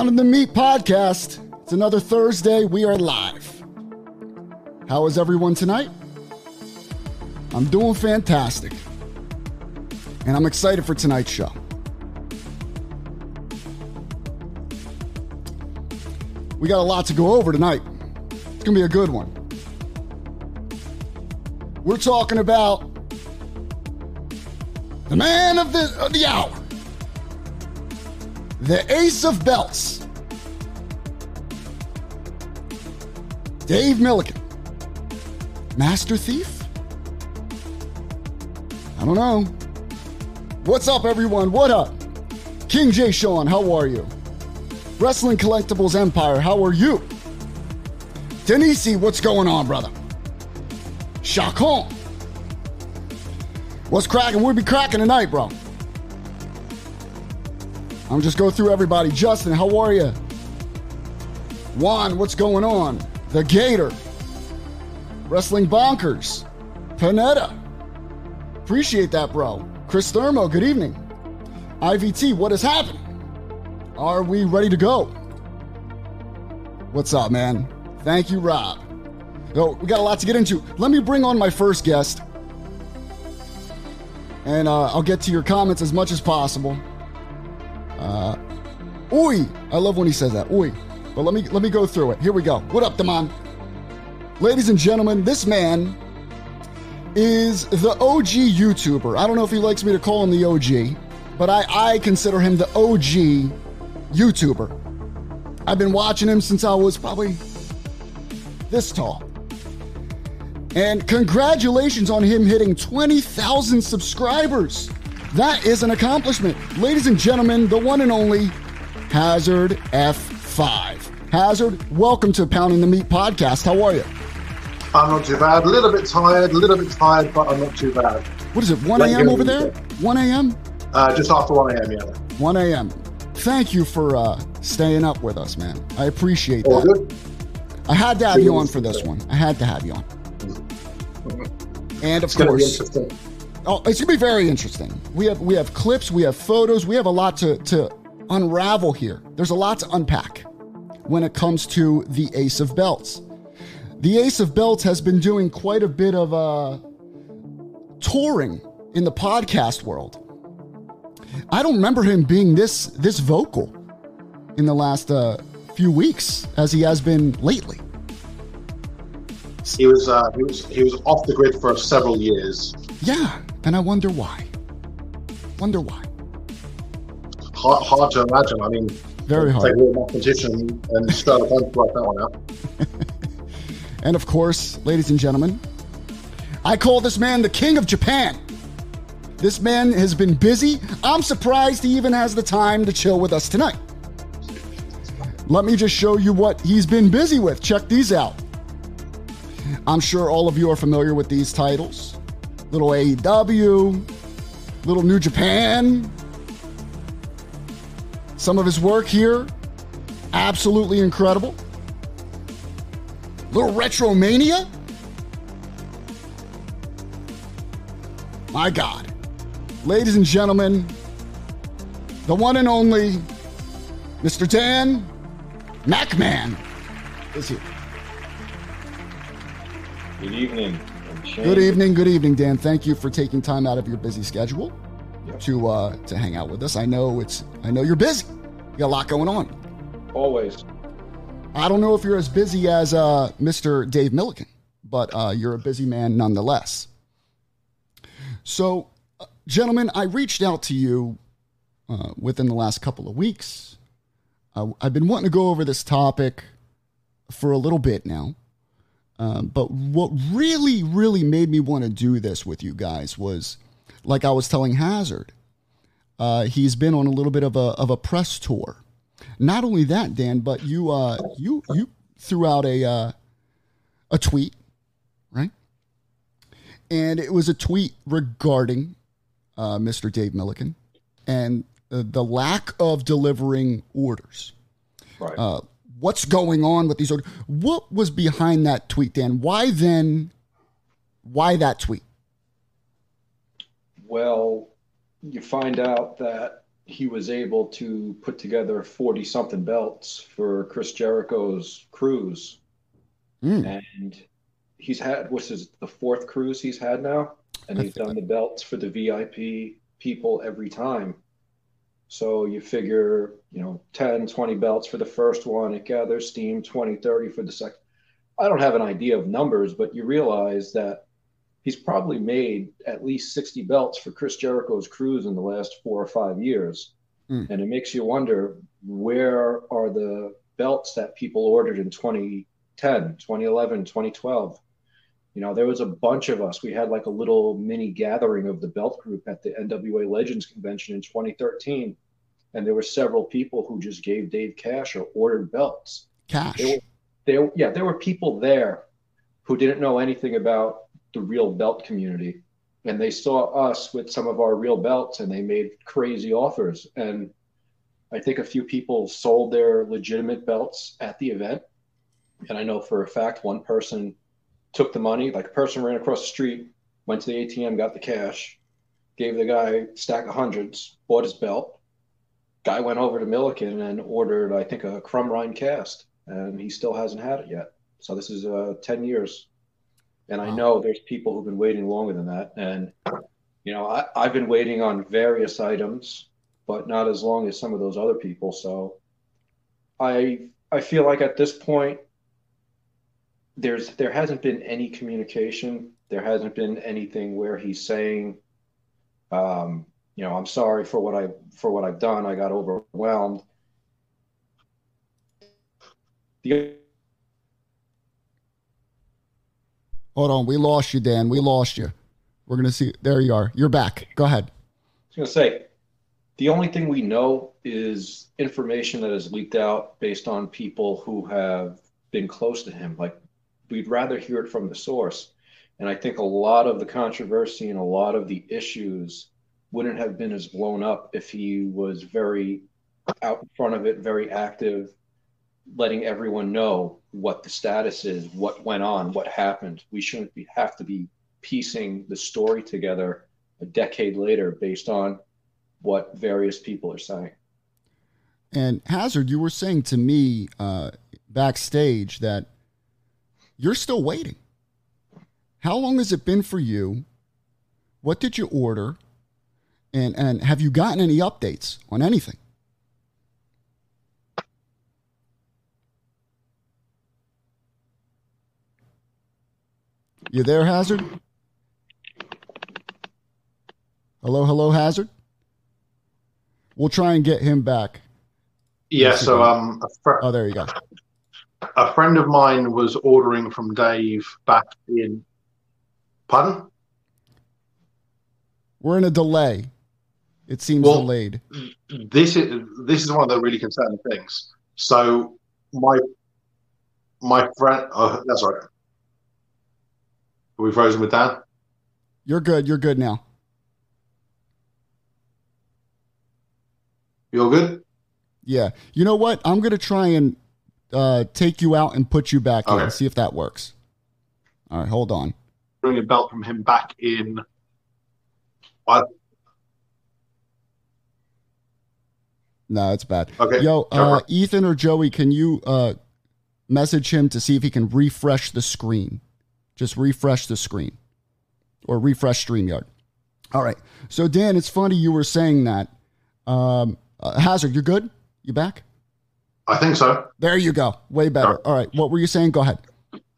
Pounding the Meat podcast. It's another Thursday. We are live. How is everyone tonight? I'm doing fantastic. And I'm excited for tonight's show. We got a lot to go over tonight. It's going to be a good one. We're talking about the man of the, of the hour, the ace of belts, Dave Millican, Master Thief? I don't know. What's up, everyone? What up? King J. Sean, how are you? Wrestling Collectibles Empire, how are you? Denise, what's going on, brother? Chacon. What's cracking? We'll be cracking tonight, bro. I'm just go through everybody. Justin, how are you? Juan, what's going on? The Gator. Wrestling Bonkers. Panetta. Appreciate that, bro. Chris Thermo, good evening. IVT, what has happened? Are we ready to go? What's up, man? Thank you, Rob. So, we got a lot to get into. Let me bring on my first guest. And uh, I'll get to your comments as much as possible. Uh, oi! I love when he says that. Oi. But let me let me go through it. Here we go. What up, Damon? Ladies and gentlemen, this man is the OG YouTuber. I don't know if he likes me to call him the OG, but I, I consider him the OG YouTuber. I've been watching him since I was probably this tall. And congratulations on him hitting 20,000 subscribers. That is an accomplishment. Ladies and gentlemen, the one and only Hazard F5. Hazard, welcome to Pounding the Meat podcast. How are you? I'm not too bad. A little bit tired, a little bit tired, but I'm not too bad. What is it, 1 a.m. over there? 1 a.m.? Uh, just after 1 a.m., yeah. 1 a.m. Thank you for uh, staying up with us, man. I appreciate All that. good? I had to have you on for this one. I had to have you on. And of It's course. Oh, it's gonna be very interesting. We have we have clips, we have photos, we have a lot to to unravel here. There's a lot to unpack when it comes to the Ace of Belts. The Ace of Belts has been doing quite a bit of uh, touring in the podcast world. I don't remember him being this this vocal in the last uh, few weeks as he has been lately. He was, uh, he was he was off the grid for several years. Yeah, and I wonder why. Wonder why. Hard, hard to imagine. I mean, Very take hard. a little mathematician and start a bunch like that one out. And of course, ladies and gentlemen, I call this man the king of Japan. This man has been busy. I'm surprised he even has the time to chill with us tonight. Let me just show you what he's been busy with. Check these out. I'm sure all of you are familiar with these titles little AEW, little New Japan. Some of his work here, absolutely incredible. Little Retromania? My God. Ladies and gentlemen, the one and only Mr. Dan McMahon is here. Good evening. Shane. Good evening, good evening, Dan. Thank you for taking time out of your busy schedule Yep. to uh, to hang out with us. I know it's I know you're busy. You got a lot going on. Always. I don't know if you're as busy as uh, Mr. Dave Millican, but uh, you're a busy man nonetheless. So, uh, gentlemen, I reached out to you uh, within the last couple of weeks. Uh, I've been wanting to go over this topic for a little bit now. Um, but what really, really made me want to do this with you guys was, like I was telling Hazard, uh, he's been on a little bit of a of a press tour. Not only that, Dan, but you uh, you you threw out a uh, a tweet, right? And it was a tweet regarding uh, Mr. Dave Millican and uh, the lack of delivering orders. Right. What's going on with these? What was behind that tweet, Dan? Why then? Why that tweet? well, you find out that he was able to put together 40 something belts for Chris Jericho's cruise. Mm. And he's had, what's his, the fourth cruise he's had now? And he's done the belts for the VIP people every time. So you figure, you know, 10, 20 belts for the first one, it gathers steam 20, 30 for the second. I don't have an idea of numbers, but you realize that he's probably made at least 60 belts for Chris Jericho's cruise in the last four or five years. Hmm. And it makes you wonder where are the belts that people ordered in 2010, 2011, 2012? You know, there was a bunch of us. We had like a little mini gathering of the belt group at the NWA Legends Convention in 2013. And there were several people who just gave Dave cash or ordered belts Cash. They were- there yeah there were people there who didn't know anything about the real belt community and they saw us with some of our real belts and they made crazy offers and i think a few people sold their legitimate belts at the event and i know for a fact one person took the money like a person ran across the street went to the atm got the cash gave the guy a stack of hundreds bought his belt guy went over to millican and ordered i think a Crumrine cast and he still hasn't had it yet. So this is uh, 10 years. And I know there's people who've been waiting longer than that. And, you know, I, I've been waiting on various items, but not as long as some of those other people. So I, I feel like at this point, there's, there hasn't been any communication. There hasn't been anything where he's saying, um, you know, I'm sorry for what I, for what I've done. I got overwhelmed. The Hold on. We lost you, Dan. We lost you. We're going to see. There you are. You're back. Go ahead. I was going to say, the only thing we know is information that has leaked out based on people who have been close to him. Like, we'd rather hear it from the source. And I think a lot of the controversy and a lot of the issues wouldn't have been as blown up if he was very out in front of it, very active, letting everyone know what the status is, what went on, what happened. We shouldn't be, have to be piecing the story together a decade later based on what various people are saying. And Hazard, you were saying to me uh, backstage that you're still waiting. How long has it been for you? What did you order? And and have you gotten any updates on anything? You there, Hazard? Hello, hello, Hazard. We'll try and get him back. Yeah, so um, fr- Oh, there you go. A friend of mine was ordering from Dave back in. Pardon? We're in a delay. It seems Well- delayed. This is this is one of the really concerning things. So my my friend, oh, that's right. Are we frozen with Dan? You're good. You're good now. You all good? Yeah. You know what? I'm gonna try and uh, take you out and put you back in. See if that works. All right. Hold on. Bring a belt from him back in. I, No, it's bad. okay. Yo, uh, Ethan or Joey, can you uh, message him to see if he can refresh the screen? Just refresh the screen or refresh StreamYard. All right. So, Dan, it's funny you were saying that. Um, uh, Hazard, you're good? You back? I think so. There you go. Way better. All right. What were you saying? Go ahead.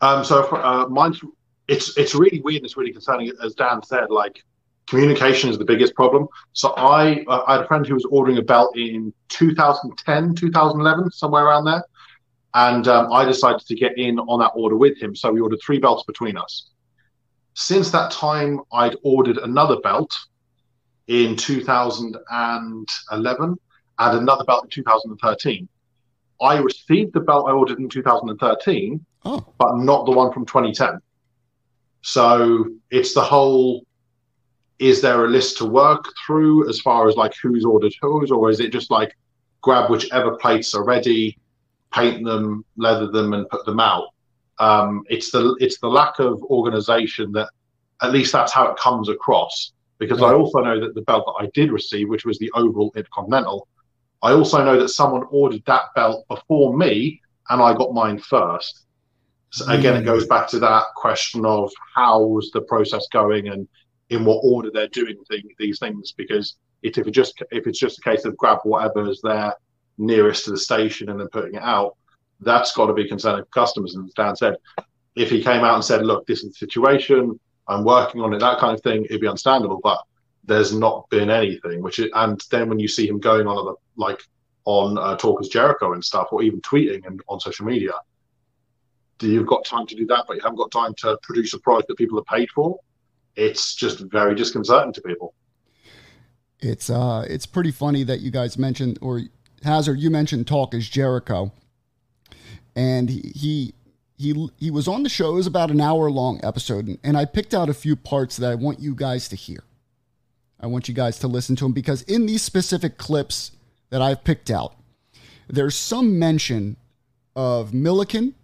Um, so uh, mine's it's it's really weird and it's really concerning. As Dan said, like communication is the biggest problem. So I uh, I had a friend who was ordering a belt in 2010, 2011, somewhere around there, and um, I decided to get in on that order with him. So we ordered three belts between us. Since that time, I'd ordered another belt in 2011 and another belt in 2013. I received the belt I ordered in 2013 Oh, but not the one from 2010. So it's the whole is there a list to work through as far as like who's ordered whose, or is it just like grab whichever plates are ready, paint them, leather them, and put them out? Um, it's the it's the lack of organization that at least that's how it comes across because I also know that the belt that I did receive, which was the Oval Intercontinental, I also know that someone ordered that belt before me and I got mine first. So again, it goes mm. back to that question of how's the process going and in what order they're doing these things. Because if it just if it's just a case of grab whatever is there nearest to the station and then putting it out, that's got to be concerning for customers. And as Dan said, if he came out and said, "Look, this is the situation. I'm working on it," that kind of thing, it'd be understandable. But there's not been anything. Which is, and then when you see him going on the like on uh, Talk is Jericho and stuff, or even tweeting and on social media, do you've got time to do that, but you haven't got time to produce a product that people have paid for. It's just very disconcerting to people. It's uh, it's pretty funny that you guys mentioned, or Hazard, you mentioned Talk is Jericho, and he he he, he was on the show. It was about an hour long episode, and, and I picked out a few parts that I want you guys to hear. I want you guys to listen to him because in these specific clips that I've picked out, there's some mention of Millican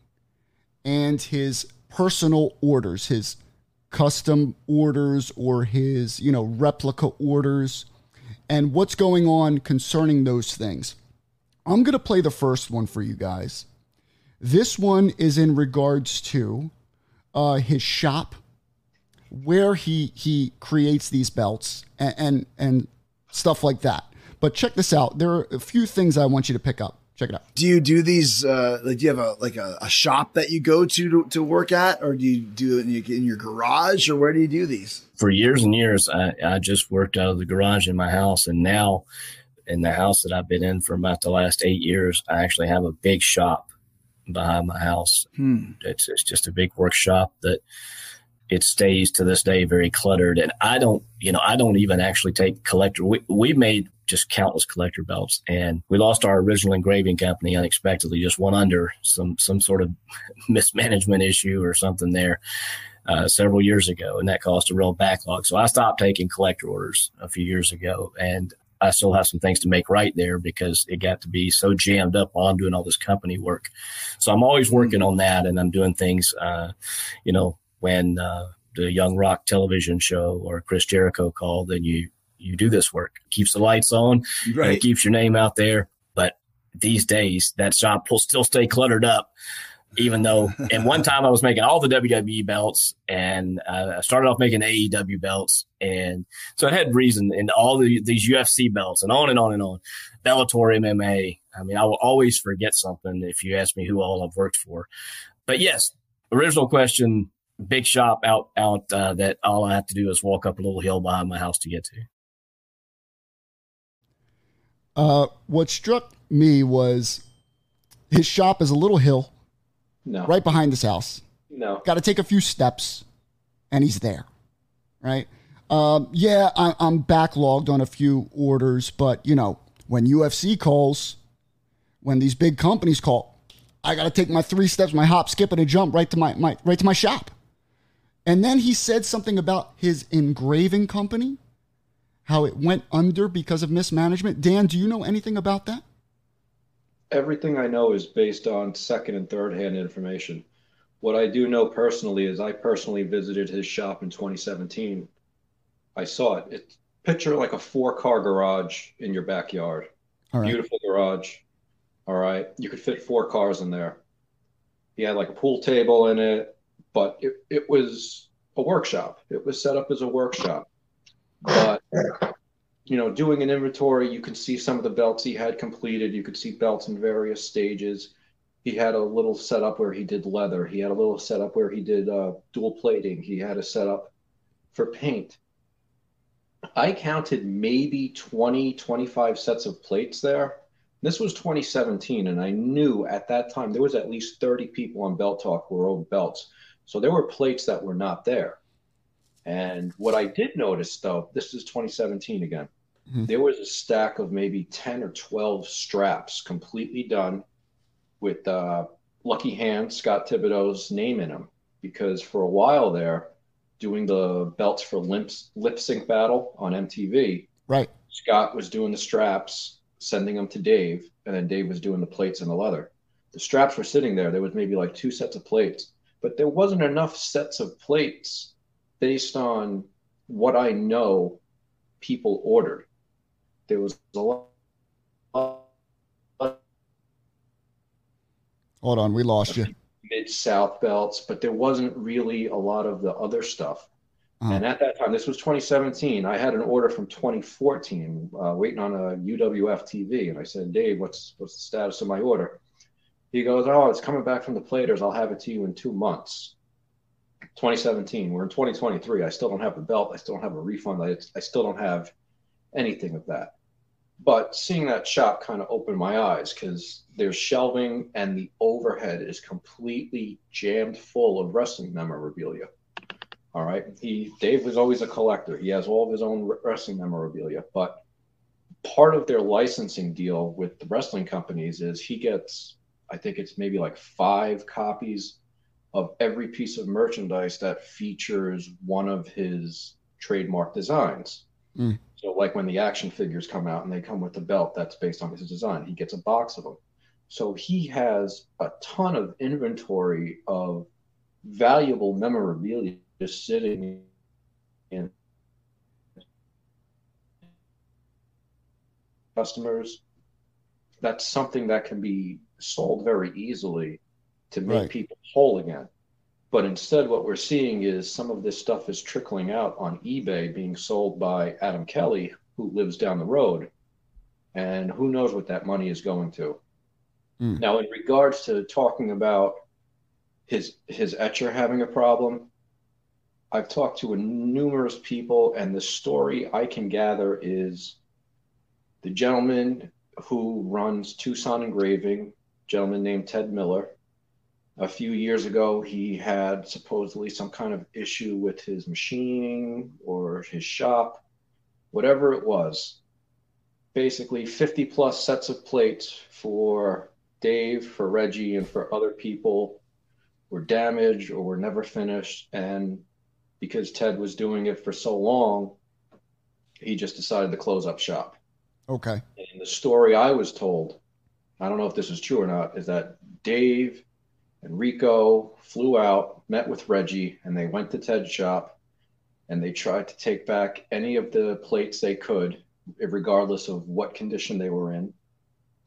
and his personal orders, his custom orders or his, you know, replica orders and what's going on concerning those things. I'm going to play the first one for you guys. This one is in regards to uh, his shop, where he he creates these belts and, and and stuff like that. But check this out. There are a few things I want you to pick up. Check it out. Do you do these? Uh, like, do you have a like a, a shop that you go to, to, to work at, or do you do it in your, in your, garage, or where do you do these? For years and years, I, I just worked out of the garage in my house, and now in the house that I've been in for about the last eight years, I actually have a big shop behind my house. Hmm. It's it's just a big workshop that it stays to this day very cluttered. And I don't, you know, I don't even actually take collector. We, we made just countless collector belts and we lost our original engraving company unexpectedly, just went under some, some sort of mismanagement issue or something there. Uh, several years ago, and that caused a real backlog. So I stopped taking collector orders a few years ago, and I still have some things to make right there because it got to be so jammed up while I'm doing all this company work. So I'm always working on that, and I'm doing things, uh, you know, when uh, the Young Rock television show or Chris Jericho called, then you you do this work. It keeps the lights on, right. it keeps your name out there. But these days, that shop will still stay cluttered up. Even though, and one time I was making all the WWE belts, and uh, I started off making AEW belts, and so I had reason, and all the, these UFC belts, and on and on and on. Bellator MMA. I mean, I will always forget something if you ask me who all I've worked for. But yes, original question big shop out out uh, that all I have to do is walk up a little hill behind my house to get to. Uh, what struck me was his shop is a little hill, no, right behind his house. No, got to take a few steps, and he's there, right? Um, yeah, I, I'm backlogged on a few orders, but you know when UFC calls, when these big companies call, I got to take my three steps, my hop, skip, and a jump right to my, my right to my shop. And then he said something about his engraving company, how it went under because of mismanagement. Dan, do you know anything about that? Everything I know is based on second and third hand information. What I do know personally is I personally visited his shop in 2017. I saw it. It's picture like a four car garage in your backyard. Beautiful garage. All right. You could fit four cars in there. He had like a pool table in it but it, it was a workshop. It was set up as a workshop. But you know, doing an inventory, you could see some of the belts he had completed. You could see belts in various stages. He had a little setup where he did leather. He had a little setup where he did uh, dual plating. He had a setup for paint. I counted maybe 20, 25 sets of plates there. This was 2017, and I knew at that time there was at least 30 people on Belt Talk who were old belts. So there were plates that were not there. And what I did notice, though, this is 2017 again, mm-hmm. there was a stack of maybe 10 or 12 straps completely done with uh, Lucky Hand, Scott Thibodeau's name in them. Because for a while there, doing the belts for lip, lip sync battle on MTV, right? Scott was doing the straps, sending them to Dave, and then Dave was doing the plates and the leather. The straps were sitting there. There was maybe like two sets of plates but there wasn't enough sets of plates based on what I know people ordered. There was a lot. Hold on, we lost you. Mid South belts, but there wasn't really a lot of the other stuff. Uh-huh. And at that time, this was 2017. I had an order from 2014, uh, waiting on a UWF TV, and I said, "Dave, what's what's the status of my order?" He goes, "Oh, it's coming back from the platers. I'll have it to you in two months." 2017. We're in 2023. I still don't have the belt. I still don't have a refund. I, I still don't have anything of that. But seeing that shop kind of opened my eyes because there's shelving and the overhead is completely jammed full of wrestling memorabilia. All right. He Dave was always a collector. He has all of his own wrestling memorabilia, but part of their licensing deal with the wrestling companies is he gets I think it's maybe like five copies of every piece of merchandise that features one of his trademark designs. Mm. So, like when the action figures come out and they come with the belt that's based on his design, he gets a box of them. So, he has a ton of inventory of valuable memorabilia just sitting in customers. That's something that can be sold very easily to make Right. people whole again. But instead, what we're seeing is some of this stuff is trickling out on eBay, being sold by Adam Kelly, who lives down the road. And who knows what that money is going to. Hmm. Now, in regards to talking about his his etcher having a problem, I've talked to numerous people, and the story I can gather is the gentleman who runs Tucson Engraving, gentleman named Ted Miller. A few years ago, he had supposedly some kind of issue with his machining or his shop, whatever it was. Basically, 50 plus sets of plates for Dave, for Reggie, and for other people were damaged or were never finished. And because Ted was doing it for so long, he just decided to close up shop. Okay. And the story I was told, I don't know if this is true or not, is that Dave and Rico flew out, met with Reggie, and they went to Ted's shop and they tried to take back any of the plates they could, regardless of what condition they were in.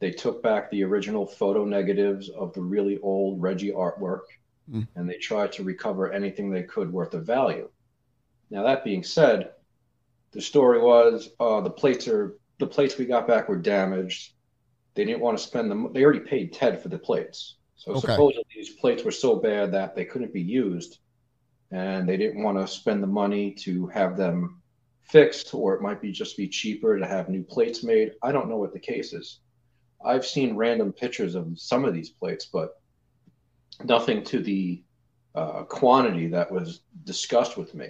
They took back the original photo negatives of the really old Reggie artwork Mm. and they tried to recover anything they could worth of value. Now, that being said, the story was uh, the plates are the plates we got back were damaged. They didn't want to spend them. They already paid Ted for the plates, so Okay. supposedly these plates were so bad that they couldn't be used, and they didn't want to spend the money to have them fixed, or it might be just be cheaper to have new plates made. I don't know what the case is. I've seen random pictures of some of these plates, but nothing to the uh, quantity that was discussed with me.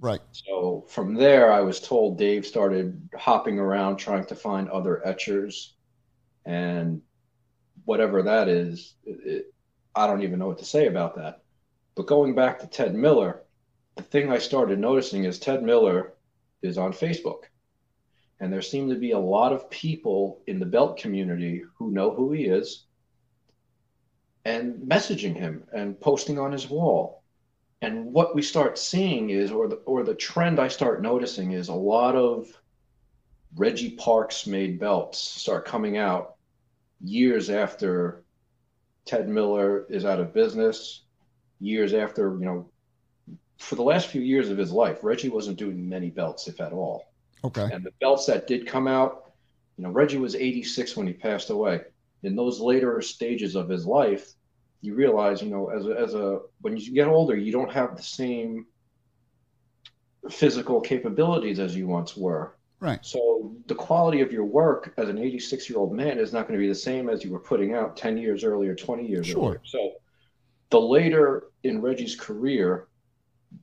Right. So from there, I was told Dave started hopping around trying to find other etchers, and whatever that is, it, it, I don't even know what to say about that. But going back to Ted Miller, the thing I started noticing is Ted Miller is on Facebook, and there seem to be a lot of people in the belt community who know who he is and messaging him and posting on his wall and what we start seeing is or the or the trend i start noticing is a lot of reggie parks made belts start coming out years after ted miller is out of business years after you know for the last few years of his life reggie wasn't doing many belts if at all. Okay. and the belts that did come out you know reggie was 86 when he passed away. In those later stages of his life you realize you know as a, as a when you get older you don't have the same physical capabilities as you once were Right. so the quality of your work as an 86 year old man is not going to be the same as you were putting out 10 years earlier 20 years Sure. earlier so the later in reggie's career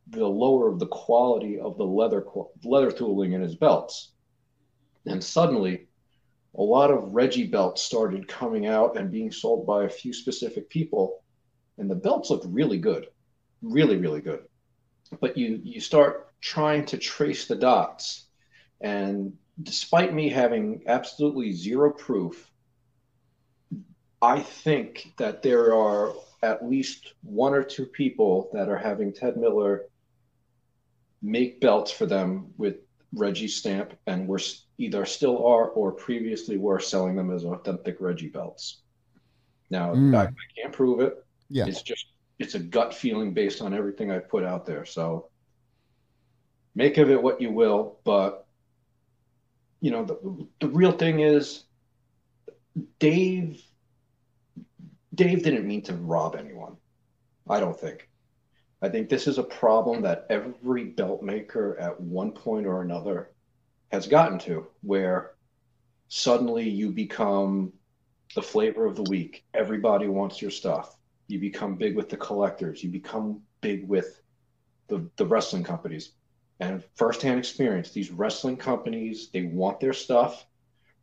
the lower of the quality of the leather leather tooling in his belts and suddenly a lot of Reggie belts started coming out and being sold by a few specific people, and the belts looked really good, really, really good. But you you start trying to trace the dots, and despite me having absolutely zero proof, I think that there are at least one or two people that are having Ted Miller make belts for them with Reggie stamp, and we're either still are or previously were selling them as authentic Reggie belts. Now mm. I, I, can't prove it. Yeah, it's just it's a gut feeling based on everything I put out there. So make of it what you will, but you know the the real thing is Dave. Dave didn't mean to rob anyone. I don't think. I think this is a problem that every belt maker at one point or another has gotten to, where suddenly you become the flavor of the week. Everybody wants your stuff. You become big with the collectors. You become big with the, the wrestling companies. And firsthand experience, these wrestling companies, they want their stuff.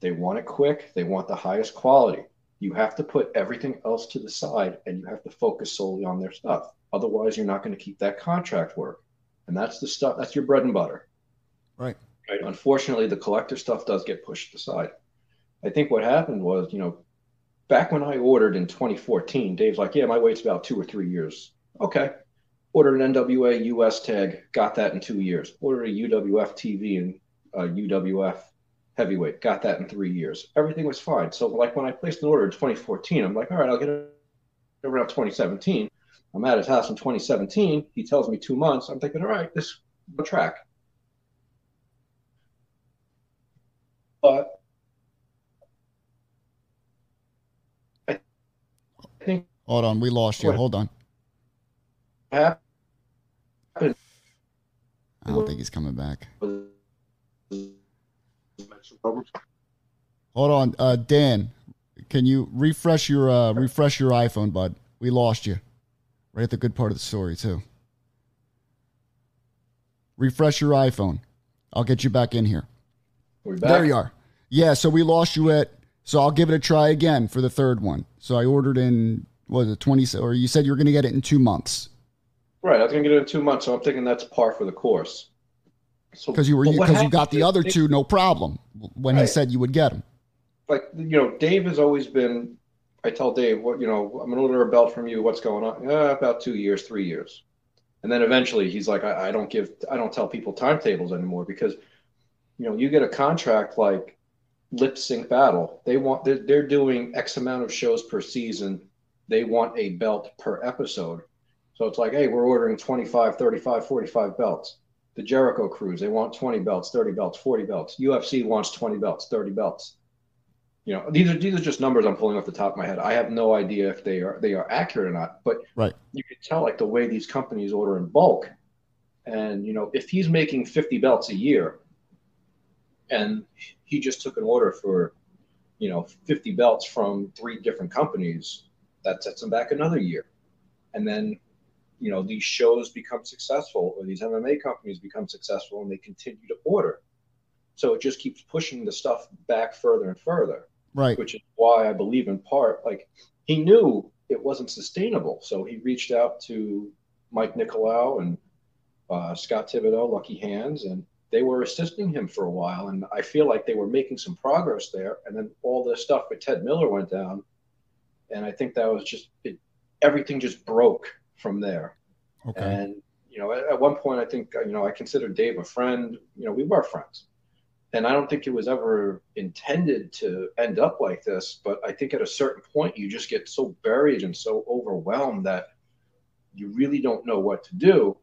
They want it quick. They want the highest quality. You have to put everything else to the side and you have to focus solely on their stuff. Otherwise, you're not going to keep that contract work. And that's the stuff, that's your bread and butter. Right. Right. Unfortunately, the collector stuff does get pushed aside. I think what happened was, you know, back when I ordered in 2014, Dave's like, yeah, my wait's about two or three years. Okay. Ordered an NWA US tag, got that in two years. Ordered a UWF TV and a UWF heavyweight, got that in three years. Everything was fine. So, like when I placed an order in 2014, I'm like, all right, I'll get it around 2017. I'm at his house in 2017. He tells me two months. I'm thinking, all right, this will track. But I think. Hold on, we lost you. Hold on. Happened. I don't think he's coming back. Hold on, uh, Dan. Can you refresh your uh, refresh your iPhone, bud? We lost you. Right at the good part of the story, too. Refresh your iPhone. I'll get you back in here. There you are. Yeah, so we lost you at. So I'll give it a try again for the third one. So I ordered in was it twenty or you said you were going to get it in two months. Right, I was going to get it in two months. So I'm thinking that's par for the course. Because so, you were because you got the other two no problem when right. he said you would get them. Like you know, Dave has always been I tell Dave, what you know, I'm gonna order a belt from you. What's going on? Uh, about two years, three years, and then eventually he's like, I, I don't give, I don't tell people timetables anymore because, you know, you get a contract like Lip Sync Battle. They want they're, they're doing X amount of shows per season. They want a belt per episode. So it's like, hey, we're ordering 25, 35, 45 belts. The Jericho cruise, they want 20 belts, 30 belts, 40 belts. UFC wants 20 belts, 30 belts. You know these are these are just numbers i'm pulling off the top of my head. I have no idea if they are they are accurate or not but right. you can tell like the way these companies order in bulk. And you know if he's making 50 belts a year and he just took an order for you know 50 belts from three different companies that sets him back another year. And then you know these shows become successful or these mma companies become successful and they continue to order so it just keeps pushing the stuff back further and further Right. Which is why I believe in part, like he knew it wasn't sustainable. So he reached out to Mike Nicolau and uh, Scott Thibodeau, Lucky Hands, and they were assisting him for a while. And I feel like they were making some progress there. And then all this stuff with Ted Miller went down. And I think that was just, it, everything just broke from there. Okay. And, you know, at, at one point, I think, you know, I considered Dave a friend. You know, we were friends and I don't think it was ever intended to end up like this. But I think at a certain point, you just get so buried and so overwhelmed that you really don't know what to do.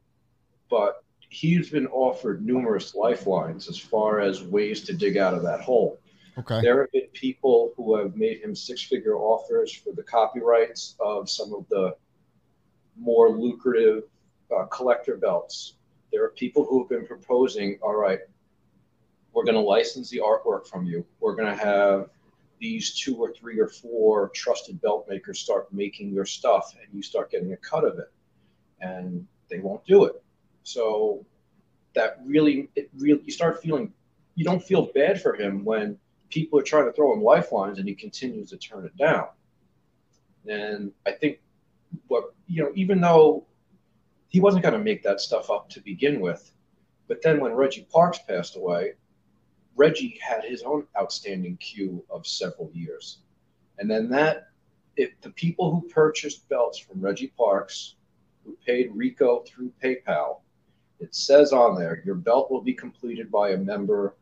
But he's been offered numerous lifelines as far as ways to dig out of that hole. Okay. There have been people who have made him six figure offers for the copyrights of some of the more lucrative uh, collector belts. There are people who have been proposing, all right, we're going to license the artwork from you. We're going to have these two or three or four trusted belt makers start making your stuff and you start getting a cut of it. And they won't do it. So that really, it really, you start feeling, you don't feel bad for him when people are trying to throw him lifelines and he continues to turn it down. And I think what, you know, even though he wasn't going to make that stuff up to begin with, but then when Reggie Parks passed away, Reggie had his own outstanding queue of several years. And then that, if the people who purchased belts from Reggie Parks, who paid Rico through PayPal, It says on there, your belt will be completed by a member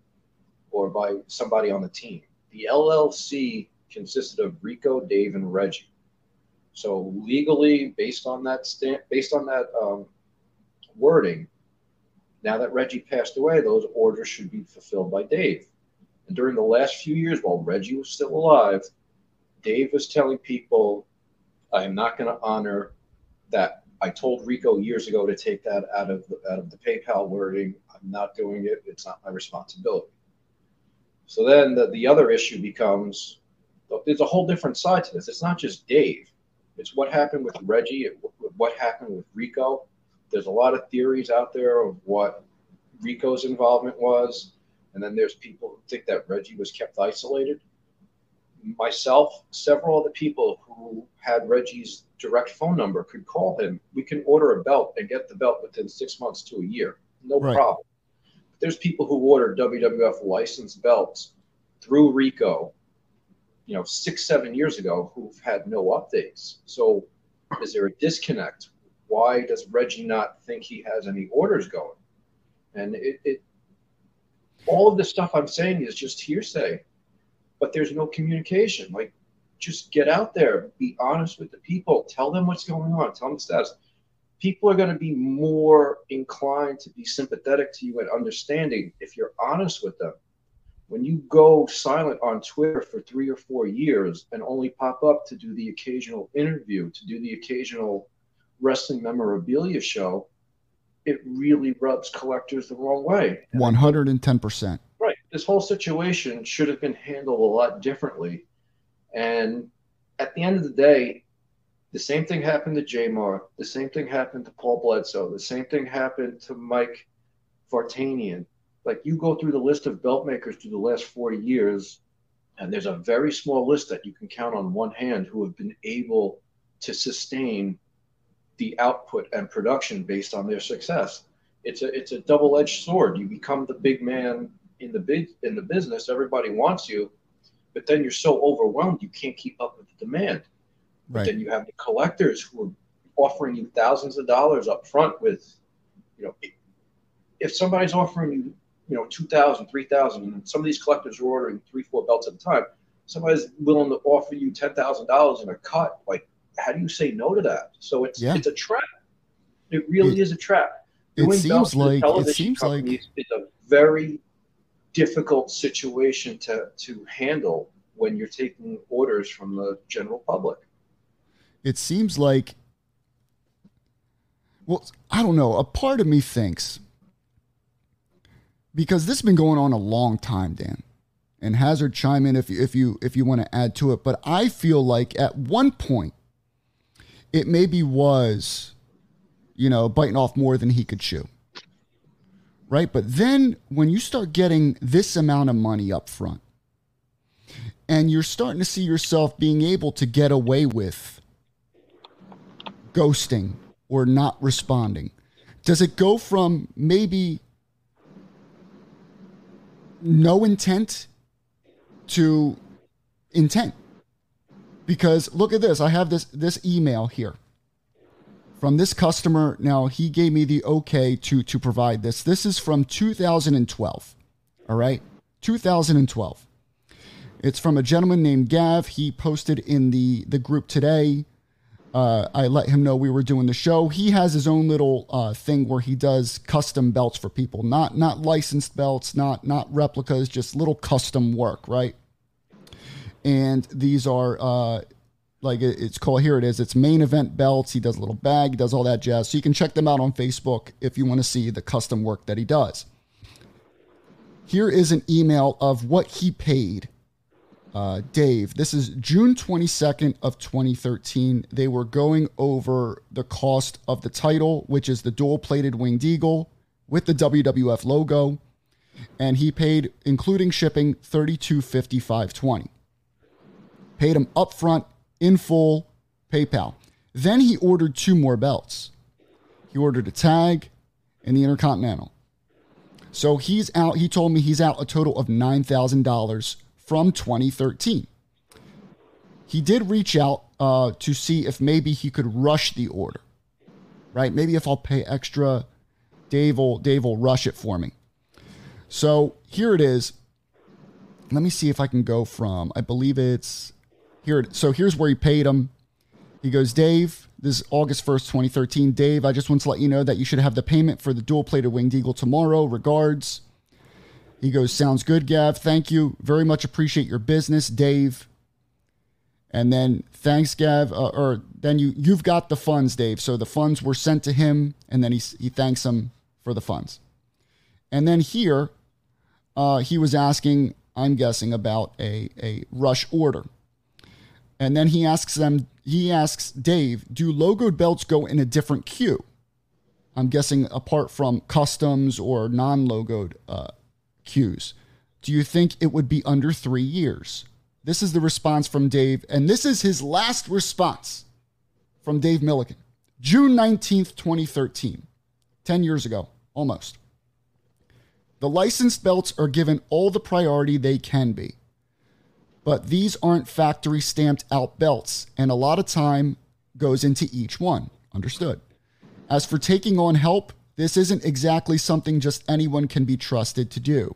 or by somebody on the team. The LLC consisted of Rico, Dave, and Reggie. So legally, based on that stand, based on that um, wording, now that Reggie passed away, those orders should be fulfilled by Dave. And during the last few years, while Reggie was still alive, Dave was telling people, "I am not going to honor that. I told Rico years ago to take that out of the, out of the PayPal wording. I'm not doing it. It's not my responsibility." So then the, the other issue becomes there's a whole different side to this. It's not just Dave. It's what happened with Reggie, what happened with Rico. There's a lot of theories out there of what Rico's involvement was. And then there's people who think that Reggie was kept isolated. Myself, several other people who had Reggie's direct phone number could call him. We can order a belt and get the belt within six months to a year. No right. problem. But there's people who order WWF licensed belts through Rico you know six seven years ago who've had no updates. So is there a disconnect? Why does reggie not think he has any orders going? And it, it all of the stuff i'm saying is just hearsay but there's no communication. Like just get out there be honest with the people tell them what's going on tell them the status. People are going to be more inclined to be sympathetic to you and understanding if you're honest with them when you go silent on Twitter for three or four years and only pop up to do the occasional interview, to do the occasional wrestling memorabilia show, it really rubs collectors the wrong way. 110%. Right. This whole situation should have been handled a lot differently. And at the end of the day, the same thing happened to Jamar. The same thing happened to Paul Bledsoe. The same thing happened to Mike Vartanian like you go through the list of belt makers through the last 40 years, and there's a very small list that you can count on one hand who have been able to sustain the output and production based on their success. It's a it's a double-edged sword. You become the big man in the big in the business. Everybody wants you, but then you're so overwhelmed you can't keep up with the demand. Right. But then you have the collectors who are offering you thousands of dollars up front with, you know, if somebody's offering you you know, 2,000, 3,000, and some of these collectors are ordering three, four belts at a time. Somebody's willing to offer you $10,000 in a cut. Like, how do you say no to that? So it's yeah. it's a trap. It really it, is a trap. Doing it seems like it seems like is a very difficult situation to to handle when you're taking orders from the general public. It seems like well, I don't know. A part of me thinks because this has been going on a long time, Dan. And Hazard chime in if you if you if you want to add to it. But I feel like at one point it maybe was, you know, biting off more than he could chew. Right? But then when you start getting this amount of money up front, and you're starting to see yourself being able to get away with ghosting or not responding, does it go from maybe no intent to intent. Because look at this, I have this this email here from this customer. Now he gave me the okay to to provide this. This is from 2012. All right? 2012. It's from a gentleman named Gav. He posted in the the group today uh, I let him know we were doing the show. He has his own little uh, thing where he does custom belts for people, not not licensed belts, not not replicas, just little custom work, right? And these are uh, like it's called here it is. It's main event belts. He does a little bag, does all that jazz. So you can check them out on Facebook if you want to see the custom work that he does. Here is an email of what he paid uh, Dave, this is June 22nd of 2013. They were going over the cost of the title, which is the dual-plated winged eagle with the WWF logo, and he paid, including shipping, 32.55.20. Paid him upfront in full PayPal. Then he ordered two more belts. He ordered a tag and the Intercontinental. So he's out. He told me he's out a total of nine thousand dollars from 2013. He did reach out uh, to see if maybe he could rush the order, right? Maybe if I'll pay extra Dave will Dave will rush it for me. So here it is. Let me see if I can go from. I believe it's here. So here's where he paid him. He goes, Dave. This is August 1st, 2013. Dave, I just want to let you know that you should have the payment for the dual plated winged eagle tomorrow. Regards. He goes, Sounds good, Gav. Thank you. Very much appreciate your business, Dave. And then thanks, Gav. Uh, or then you you've got the funds, Dave. So the funds were sent to him, and then he he thanks him for the funds. And then here, uh, he was asking, I'm guessing, about a a rush order. And then he asks them, he asks Dave, do logoed belts go in a different queue? I'm guessing apart from customs or non-logoed uh, queues. Do you think it would be under three years? This is the response from Dave, and this is his last response from Dave Millican. June 19th, 2013, 10 years ago, almost. The licensed belts are given all the priority they can be, but these aren't factory stamped out belts, and a lot of time goes into each one. Understood. As for taking on help, this isn't exactly something just anyone can be trusted to do.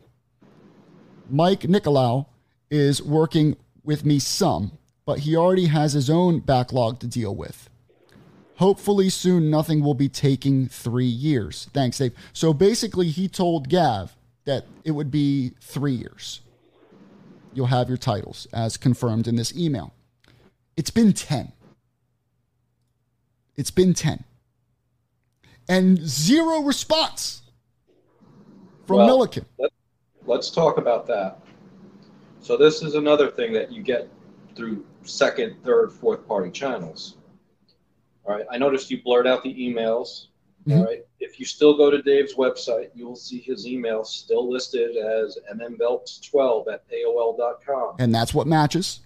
Mike Nicolau is working with me some, but he already has his own backlog to deal with. Hopefully, soon nothing will be taking three years. Thanks, Dave. So basically, he told Gav that it would be three years. You'll have your titles as confirmed in this email. It's been 10. It's been 10. And zero response from Well, Millican. Let's talk about that. So this is another thing that you get through second, third, fourth party channels. All right. I noticed you blurred out the emails. Mhm. All right. If you still go to Dave's website, you will see his email still listed as mmbelts12 at AOL.com. And that's what matches.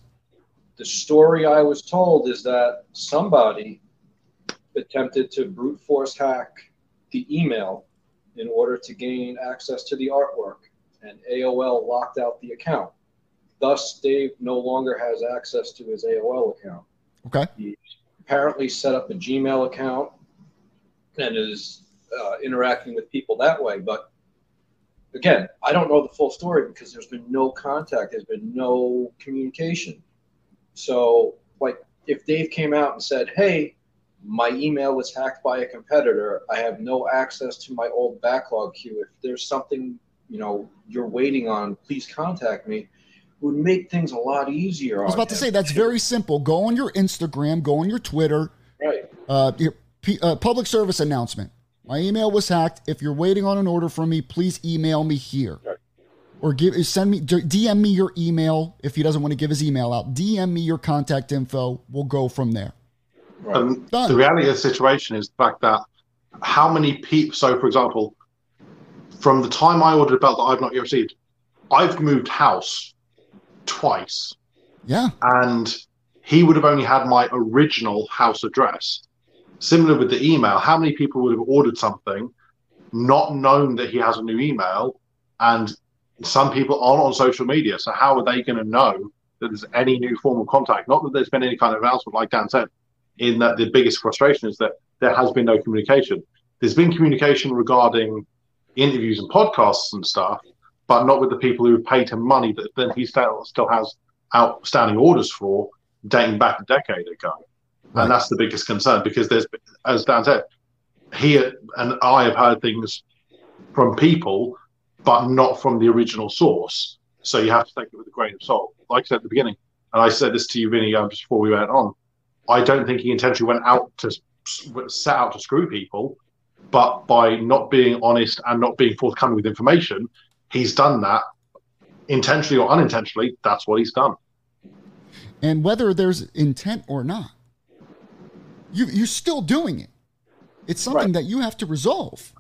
The story I was told is that somebody attempted to brute force hack the email in order to gain access to the artwork, and AOL locked out the account. Thus, Dave no longer has access to his AOL account. Okay. He apparently set up a Gmail account and is uh, interacting with people that way. But again, I don't know the full story because there's been no contact, there's been no communication. So, like, if Dave came out and said, "Hey, my email was hacked by a competitor. I have no access to my old backlog queue. If there's something you know you're waiting on, please contact me." It Would make things a lot easier. I was about to say that's very simple. Go on your Instagram, go on your Twitter, right. uh, your P, uh, public service announcement. My email was hacked. If you're waiting on an order from me, please email me here, Right. or give send me DM me your email if he doesn't want to give his email out. DM me your contact info. We'll go from there. Right. And Done. the reality of the situation is the fact that how many people, so for example, from the time I ordered a belt that I've not yet received, I've moved house twice. Yeah, and he would have only had my original house address. Similar with the email, how many people would have ordered something, not known that he has a new email, and some people aren't on social media, so how are they going to know that there's any new form of contact? Not that there's been any kind of announcement, like Dan said. In that, the biggest frustration is that there has been no communication. There's been communication regarding interviews and podcasts and stuff, but not with the people who paid him money that then he still still has outstanding orders for dating back a decade ago. Right. And that's the biggest concern because there's, as Dan said, he and I have heard things from people, but not from the original source. So you have to take it with a grain of salt. Like I said at the beginning, and I said this to you, Vinny, um, just before we went on. I don't think he intentionally went out to set out to screw people, but by not being honest and not being forthcoming with information, he's done that intentionally or unintentionally. That's what he's done. and whether there's intent or not, you you're still doing it. It's something Right. that you have to resolve.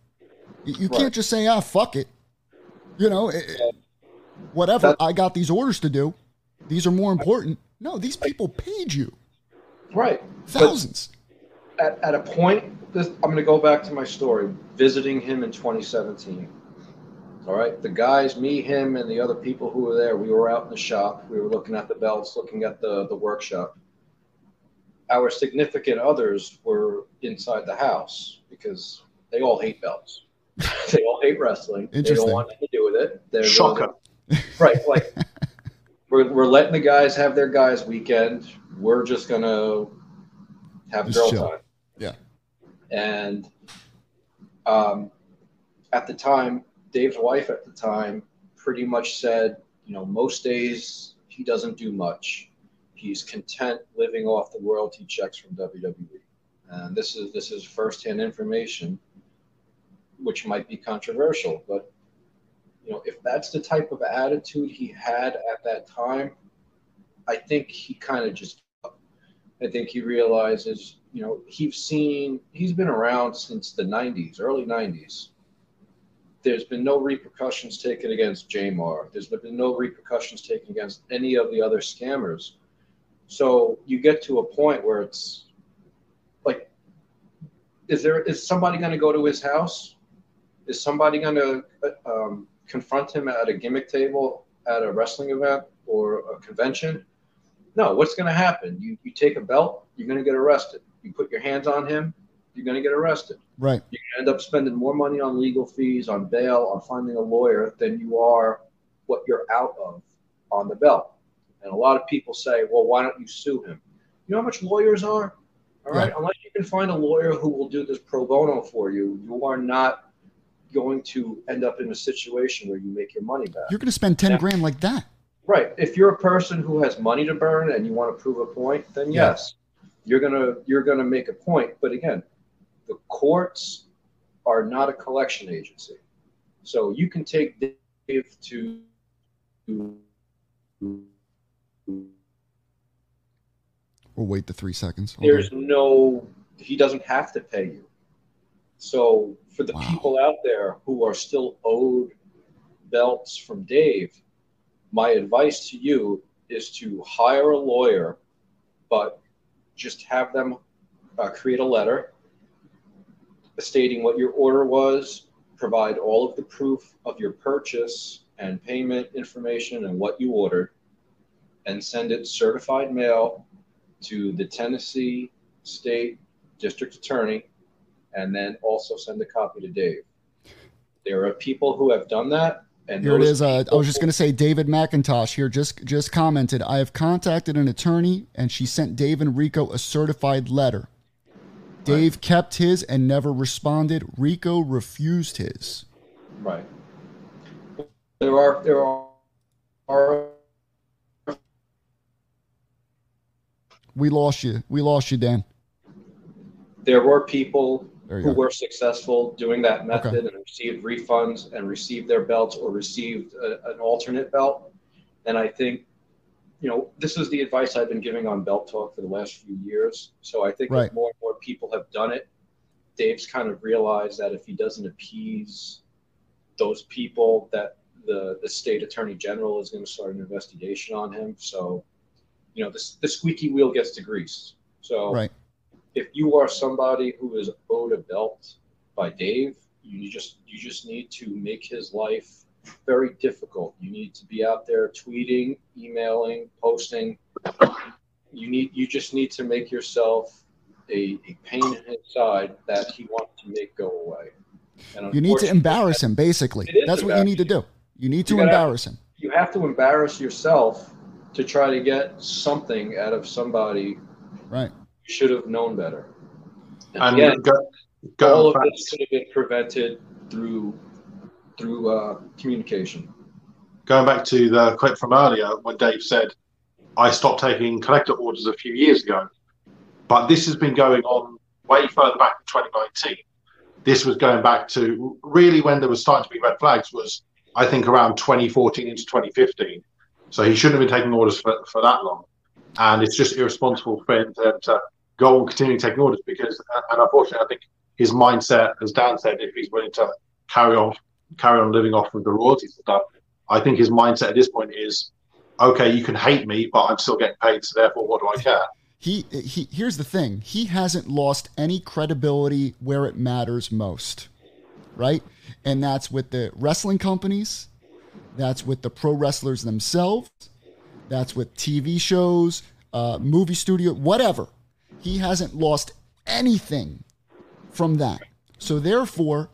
You, can't just say, "Ah, fuck it," you know, it- it- whatever. That- I got these orders to do. These are more important. No, these people paid you Right. thousands. at, at a point, this, I'm going to go back to my story, visiting him in 2017. All right, the guys, me, him, and the other people who were there, we were out in the shop. We were looking at the belts, looking at the, the workshop. Our significant others were inside the house because they all hate belts. they all hate wrestling. They don't want anything to do with it. They're Shocker. right. Like we're, we're letting the guys have their guys weekend. We're just gonna have Just girl chill. time. Yeah. And um, at the time, Dave's wife at the time pretty much said, you know, most days he doesn't do much. He's content living off the royalty checks from WWE. And this is this is firsthand information, which might be controversial, but you know, if that's the type of attitude he had at that time, I think he kind of just. I think he realizes, you know, he's seen, he's been around since the 90s, early 90s. There's been no repercussions taken against Jamar. There's been no repercussions taken against any of the other scammers. So you get to a point where it's like, is there is somebody going to go to his house? Is somebody going to um, confront him at a gimmick table at a wrestling event or a convention? No, what's going to happen? You you take a belt, you're going to get arrested. You put your hands on him, you're going to get arrested. Right. To end up spending more money on legal fees, on bail, on finding a lawyer than you are what you're out of on the belt. And a lot of people say, well, why don't you sue him? You know how much lawyers are? All right. Unless you can find a lawyer who will do this pro bono for you, you are not going to end up in a situation where you make your money back. You're going to spend 10 Yeah. grand like that. Right. If you're a person who has money to burn and you want to prove a point, then Yeah. yes, you're gonna you're gonna make a point. But again, the courts are not a collection agency, so you can take Dave to. We'll wait the three seconds. Hold There's no. He doesn't have to pay you. So for the Wow. people out there who are still owed belts from Dave, my advice to you is to hire a lawyer, but just have them uh, create a letter stating what your order was, provide all of the proof of your purchase and payment information and what you ordered, and send it certified mail to the Tennessee State District Attorney, and then also send a copy to Dave. There are people who have done that, and Here it is. Uh, I was just going to say, David McIntosh here just just commented. I have contacted an attorney, and she sent Dave and Rico a certified letter. Dave kept his and never responded. Rico refused his. Right. There are there are, are We lost you. We lost you, Dan. there were people who go. were successful doing that method and received refunds and received their belts or received a, an alternate belt. And I think, you know, this is the advice I've been giving on Belt Talk for the last few years. So I think Right. as more and more people have done it, Dave's kind of realized that if he doesn't appease those people, that the the state attorney general is going to start an investigation on him. So, you know, this the squeaky wheel gets to grease. So Right. If you are somebody who is owed a belt by Dave, you just you just need to make his life very difficult. You need to be out there tweeting, emailing, posting. You need you just need to make yourself a, a pain in his side that he wants to make go away. You need to embarrass him, basically. That's what you need to do. You need to You gotta- embarrass him. You have to embarrass yourself to try to get something out of somebody Right. You should have known better. And And again, go, all go of this could have been prevented through through uh, communication. going back to the clip from earlier when Dave said, I stopped taking collector orders a few years ago. But this has been going on way further back in 2019. This was going back to really when there was starting to be red flags was, I think, around 2014 into 2015. So he shouldn't have been taking orders for, for that long. And it's just irresponsible for him to, to go on continuing taking orders because, and unfortunately, I think his mindset, as Dan said, if he's willing to carry on carry on living off of the royalties and stuff, I think his mindset at this point is, okay, you can hate me, but I'm still getting paid, so therefore, what do I care? He, he here's the thing. He hasn't lost any credibility where it matters most. Right? And that's with the wrestling companies, that's with the pro wrestlers themselves, that's with TV shows, uh, movie studio, whatever. He hasn't lost anything from that. So therefore,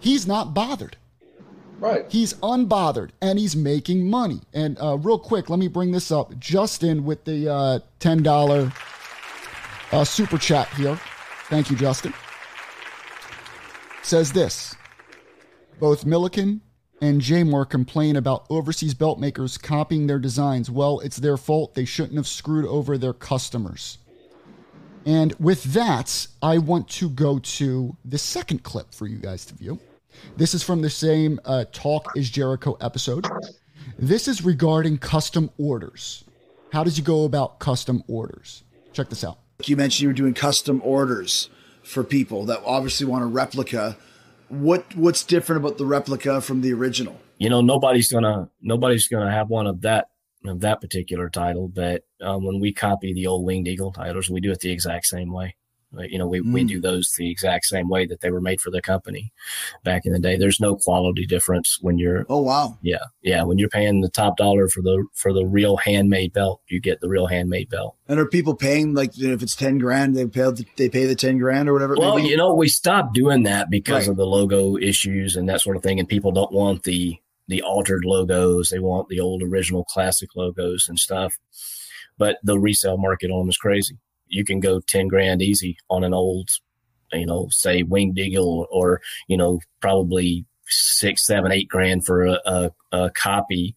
He's not bothered. Right. He's unbothered and he's making money. And uh, real quick, let me bring this up. Justin with the uh, $10 uh, super chat here. Thank you, Justin. Says this Both Millican and Jaymore complain about overseas belt makers copying their designs. Well, it's their fault. They shouldn't have screwed over their customers. And with that, I want to go to the second clip for you guys to view. This is from the same uh, Talk is Jericho episode. This is regarding custom orders. How does you go about custom orders? Check this out. You mentioned you were doing custom orders for people that obviously want a replica. What what's different about the replica from the original? You know, nobody's gonna nobody's gonna have one of that of that particular title, but um, when we copy the old Winged Eagle titles, we do it the exact same way. Like, you know, we, mm. we do those the exact same way that they were made for the company back in the day. There's no quality difference when you're. Oh wow. Yeah, yeah. When you're paying the top dollar for the for the real handmade belt, you get the real handmade belt. And are people paying like if it's ten grand, they pay they pay the ten grand or whatever? Well, you know, we stopped doing that because right. of the logo issues and that sort of thing, and people don't want the the altered logos. They want the old original classic logos and stuff. But the resale market on them is crazy you can go 10 grand easy on an old, you know, say winged eagle or, you know, probably six, seven, eight grand for a, a, a copy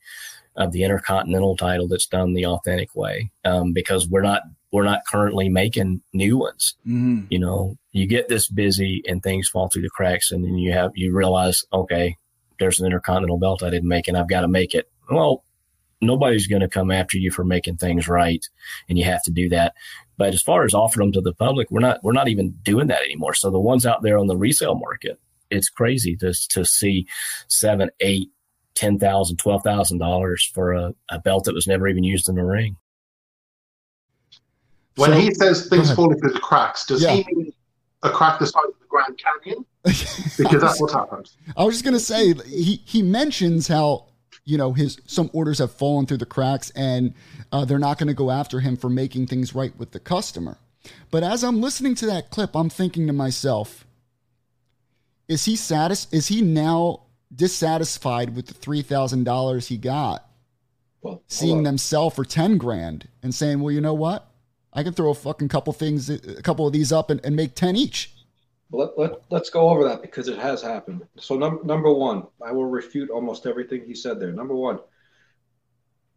of the intercontinental title that's done the authentic way. Um, because we're not, we're not currently making new ones. Mm-hmm. You know, you get this busy and things fall through the cracks and then you have, you realize, okay, there's an intercontinental belt I didn't make and I've got to make it. Well, nobody's going to come after you for making things right and you have to do that. But as far as offering them to the public we're not we're not even doing that anymore. So the ones out there on the resale market it's crazy to, to see seven eight ten thousand twelve thousand dollars for a, a belt that was never even used in a ring. When so, he says things falling through the cracks does yeah. he mean a crack the size of the grand canyon? Because that's what happens i was just going to say he he mentions how you know his some orders have fallen through the cracks and uh, they're not going to go after him for making things right with the customer. But as i'm listening to that clip i'm thinking to myself is he satis- is he now dissatisfied with the $3000 he got? Well, seeing them sell for 10 grand and saying well you know what? I can throw a fucking couple things a couple of these up and, and make 10 each let, let, let's go over that because it has happened. So, num- number one, I will refute almost everything he said there. Number one,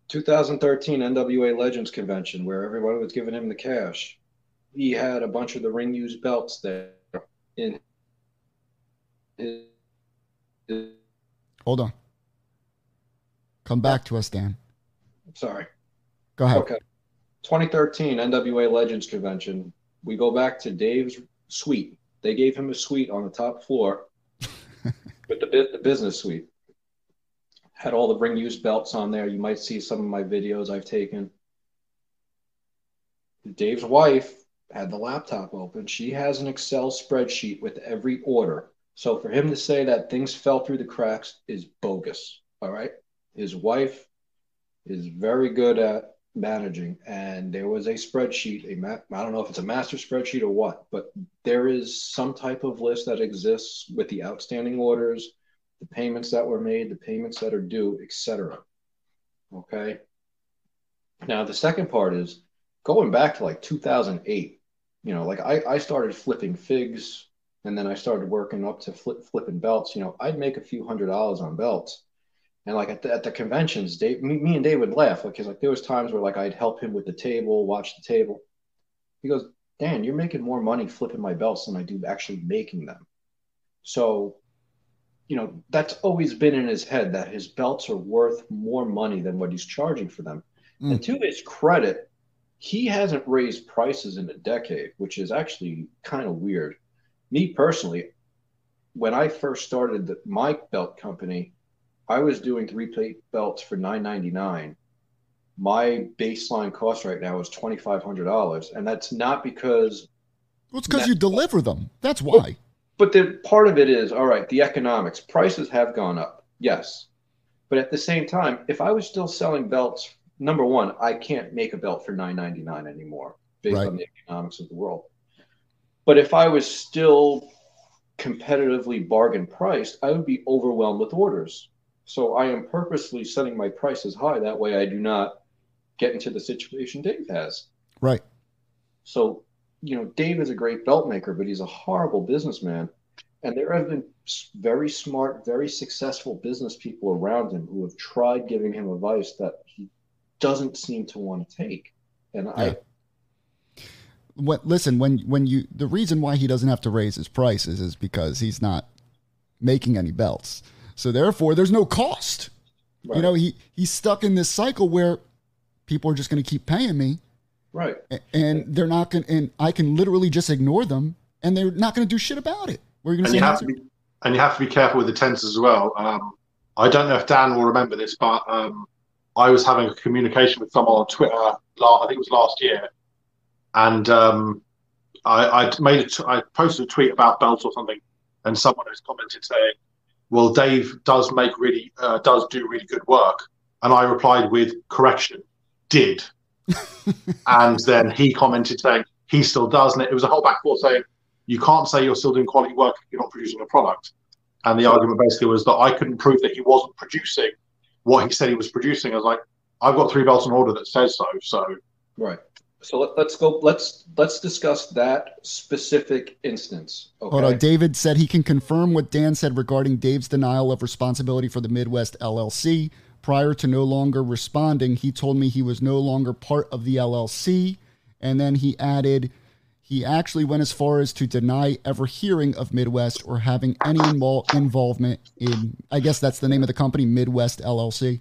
2013 NWA Legends Convention, where everyone was giving him the cash. He had a bunch of the ring used belts there in his, his Hold on. Come back to us, Dan. Sorry. Go ahead. Okay. 2013 NWA Legends Convention. We go back to Dave's suite they gave him a suite on the top floor with the, the business suite. Had all the ring used belts on there. You might see some of my videos I've taken. Dave's wife had the laptop open. She has an Excel spreadsheet with every order. So for him to say that things fell through the cracks is bogus. All right. His wife is very good at managing and there was a spreadsheet a map i don't know if it's a master spreadsheet or what but there is some type of list that exists with the outstanding orders the payments that were made the payments that are due etc okay? Now the second part is going back to like 2008 you know like i, I started flipping figs and then i started working up to flip flipping belts. You know i'd make a few hundred dollars on belts and like at the, at the conventions, Dave, me, me and Dave would laugh because like there was times where like I'd help him with the table, watch the table. He goes, Dan, you're making more money flipping my belts than I do actually making them. So, you know, that's always been in his head that his belts are worth more money than what he's charging for them. Mm. And to his credit, he hasn't raised prices in a decade, which is actually kind of weird. Me personally, when I first started the, my belt company, I was doing three plate belts for nine ninety nine. My baseline cost right now is twenty five hundred dollars, and that's not because. Well, it's because you deliver them. That's why. But the part of it is all right. The economics prices have gone up, yes, but at the same time, if I was still selling belts, number one, I can't make a belt for nine ninety nine anymore based right. on the economics of the world. But if I was still competitively bargain priced, I would be overwhelmed with orders. So I am purposely setting my prices high. That way I do not get into the situation Dave has. Right. So, you know, Dave is a great belt maker, but he's a horrible businessman. And there have been very smart, very successful business people around him who have tried giving him advice that he doesn't seem to want to take. And yeah. I what listen when when you the reason why he doesn't have to raise his prices is because he's not making any belts. So therefore there's no cost. Right. You know, he he's stuck in this cycle where people are just going to keep paying me. Right. And they're not going and I can literally just ignore them and they're not going to do shit about it. We're going to say you have to be and you have to be careful with the tense as well. Um, I don't know if Dan will remember this, but um, I was having a communication with someone on Twitter. I think it was last year, and um, I, I made a t- I posted a tweet about belts or something, and someone has commented saying, "Well, Dave does make really uh, does do really good work," and I replied with correction, did, and then he commented saying he still does, and it was a whole back forth saying you can't say you're still doing quality work if you're not producing a product, and the argument basically was that I couldn't prove that he wasn't producing what he said he was producing. I was like, I've got three belts on order that says so, so right. So let, us go. Let's let's discuss that specific instance. Okay? Hold on. David said he can confirm what Dan said regarding Dave's denial of responsibility for the Midwest LLC. Prior to no longer responding, he told me he was no longer part of the LLC, and then he added he actually went as far as to deny ever hearing of Midwest or having any involvement in. I guess that's the name of the company, Midwest LLC.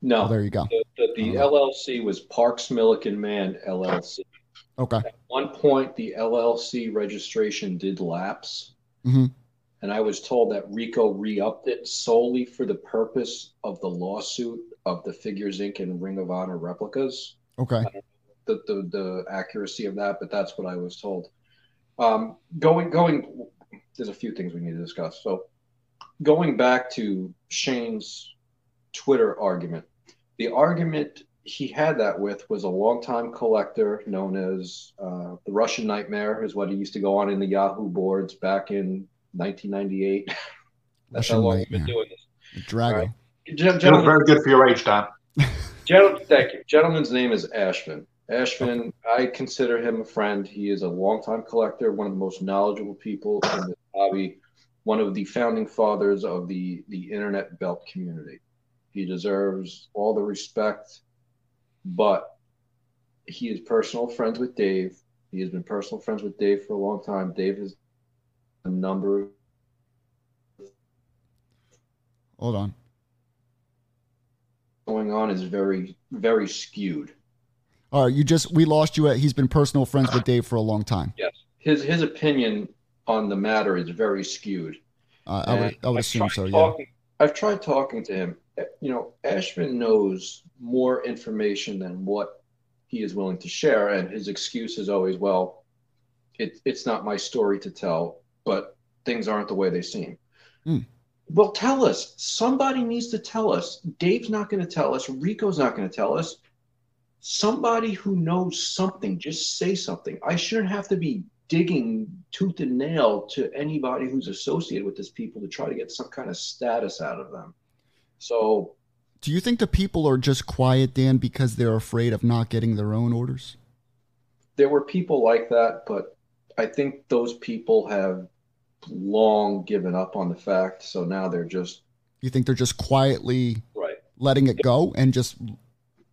No, oh, there you go. The, the, the LLC was Parks Millican Man LLC. Okay. At one point, the LLC registration did lapse. Mm-hmm. And I was told that Rico re upped it solely for the purpose of the lawsuit of the Figures Inc. and Ring of Honor replicas. Okay. The, the, the accuracy of that, but that's what I was told. Um, going, going, there's a few things we need to discuss. So, going back to Shane's Twitter argument. The argument he had that with was a longtime collector known as uh, the Russian Nightmare, is what he used to go on in the Yahoo boards back in 1998. That's Russian how long Nightmare. he's been doing this. Drago. Right. Gentlemen, very good for your age, Dan. Gentlemen, thank you. Gentleman's name is Ashvin. Ashvin, I consider him a friend. He is a longtime collector, one of the most knowledgeable people in the hobby, one of the founding fathers of the, the internet belt community. He deserves all the respect, but he is personal friends with Dave. He has been personal friends with Dave for a long time. Dave has a number of Hold on. Going on is very, very skewed. All right, you just we lost you at he's been personal friends with Dave for a long time. Yes. His his opinion on the matter is very skewed. Uh, I would I would assume so, talking, yeah. I've tried talking to him you know, Ashvin knows more information than what he is willing to share, and his excuse is always, "Well, it, it's not my story to tell, but things aren't the way they seem." Mm. Well, tell us. Somebody needs to tell us. Dave's not going to tell us. Rico's not going to tell us. Somebody who knows something, just say something. I shouldn't have to be digging tooth and nail to anybody who's associated with this people to try to get some kind of status out of them. So, do you think the people are just quiet, Dan, because they're afraid of not getting their own orders? There were people like that, but I think those people have long given up on the fact. So now they're just. You think they're just quietly right. letting it go and just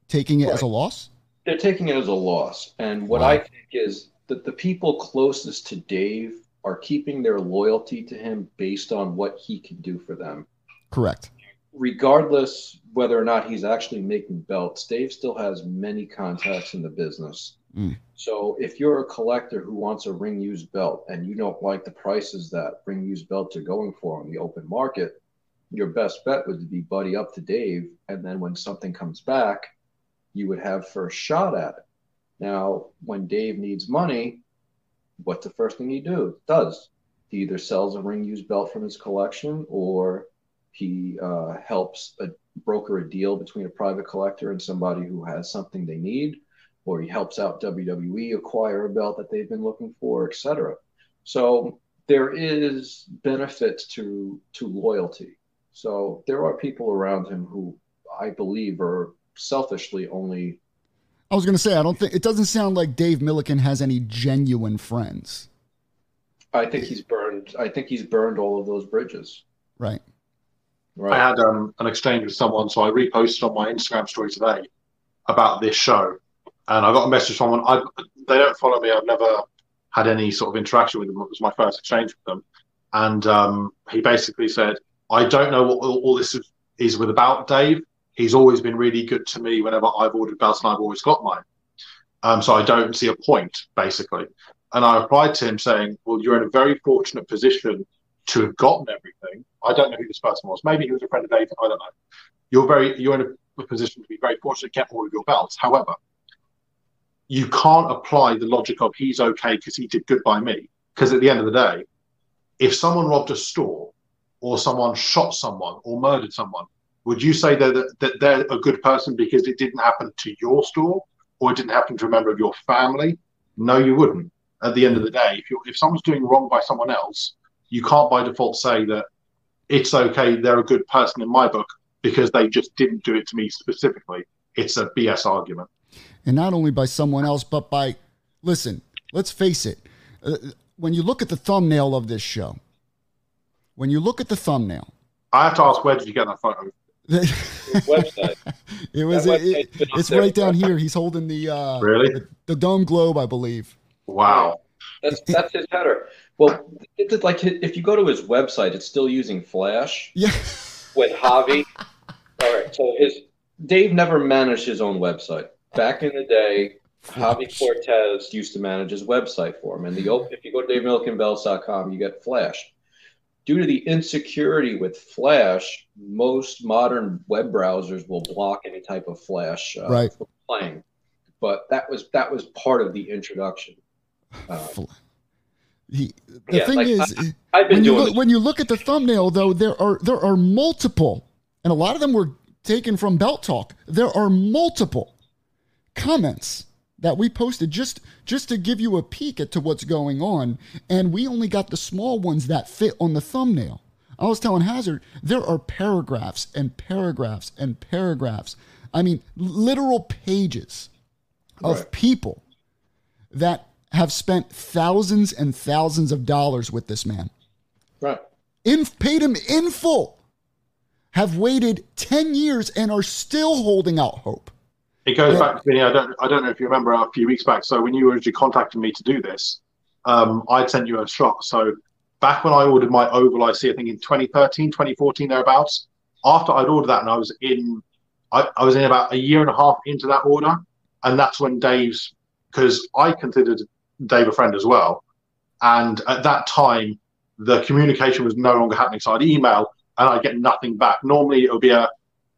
taking it right. as a loss? They're taking it as a loss. And what wow. I think is that the people closest to Dave are keeping their loyalty to him based on what he can do for them. Correct regardless whether or not he's actually making belts, Dave still has many contacts in the business. Mm. So if you're a collector who wants a ring used belt and you don't like the prices that ring used belts are going for on the open market, your best bet would be buddy up to Dave. And then when something comes back, you would have first shot at it. Now, when Dave needs money, what's the first thing he do does? He either sells a ring used belt from his collection or he uh, helps a, broker a deal between a private collector and somebody who has something they need, or he helps out WWE acquire a belt that they've been looking for, etc. So there is benefits to to loyalty. So there are people around him who I believe are selfishly only. I was going to say I don't think it doesn't sound like Dave Millican has any genuine friends. I think he's burned. I think he's burned all of those bridges. Right. Right. I had um, an exchange with someone, so I reposted on my Instagram story today about this show, and I got a message from someone. I, they don't follow me. I've never had any sort of interaction with them. It was my first exchange with them, and um, he basically said, "I don't know what all, all this is, with about Dave. He's always been really good to me whenever I've ordered belts, and I've always got mine. Um, so I don't see a point, basically." And I replied to him saying, "Well, you're in a very fortunate position to have gotten everything. I don't know who this person was. Maybe he was a friend of David. I don't know. You're very you're in a position to be very fortunate to get all of your belts. However, you can't apply the logic of he's okay because he did good by me. Because at the end of the day, if someone robbed a store or someone shot someone or murdered someone, would you say that, that they're a good person because it didn't happen to your store or it didn't happen to a member of your family? No, you wouldn't. At the end of the day, if you if someone's doing wrong by someone else, you can't by default say that it's okay, they're a good person in my book because they just didn't do it to me specifically. It's a BS argument. And not only by someone else, but by, listen, let's face it. Uh, when you look at the thumbnail of this show, when you look at the thumbnail, I have to ask, where did you get that photo? website. It was. It, it, it's right down here. He's holding the uh, really the, the dome globe, I believe. Wow. That's that's his header. Well, it's like if you go to his website, it's still using Flash. Yeah. With Javi. All right. So his Dave never managed his own website. Back in the day, Javi Cortez used to manage his website for him. And the if you go to DaveMillicanBelts.com, you get Flash. Due to the insecurity with Flash, most modern web browsers will block any type of Flash uh, right. playing. But that was that was part of the introduction. Uh, the yeah, thing like, is, I, when, you look, when you look at the thumbnail, though, there are there are multiple, and a lot of them were taken from Belt Talk. There are multiple comments that we posted just just to give you a peek at to what's going on, and we only got the small ones that fit on the thumbnail. I was telling Hazard there are paragraphs and paragraphs and paragraphs. I mean, literal pages of right. people that have spent thousands and thousands of dollars with this man. Right. In, paid him in full. Have waited 10 years and are still holding out hope. It goes back to Vinny. I don't. I don't know if you remember a few weeks back. So when you originally contacted me to do this, um, I'd sent you a shot. So back when I ordered my Oval IC, I think in 2013, 2014, thereabouts. After I'd ordered that, and I was in, I, I was in about a year and a half into that order, and that's when Dave's because I considered Dave a friend as well. And at that time, the communication was no longer happening. So I'd email and I'd get nothing back. Normally it would be a, uh,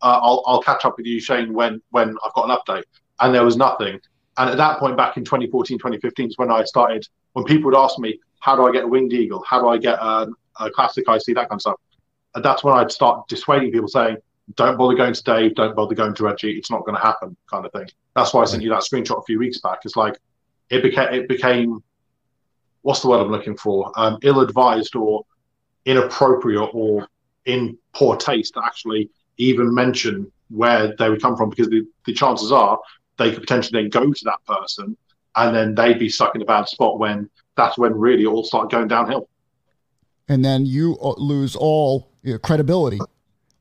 I'll, I'll catch up with you, Shane, when, when I've got an update. And there was nothing. And at that point, back in 2014, 2015, is when I started, when people would ask me, how do I get a winged eagle? How do I get a, a classic IC, that kind of stuff. And that's when I'd start dissuading people saying, don't bother going to Dave, don't bother going to Reggie, it's not going to happen, kind of thing. That's why I sent you that screenshot a few weeks back. It's like, it became it became what's the word I'm looking for? Um, ill-advised or inappropriate or in poor taste to actually even mention where they would come from because the, the chances are they could potentially then go to that person and then they'd be stuck in a bad spot when that's when really it all started going downhill. And then you uh, lose all credibility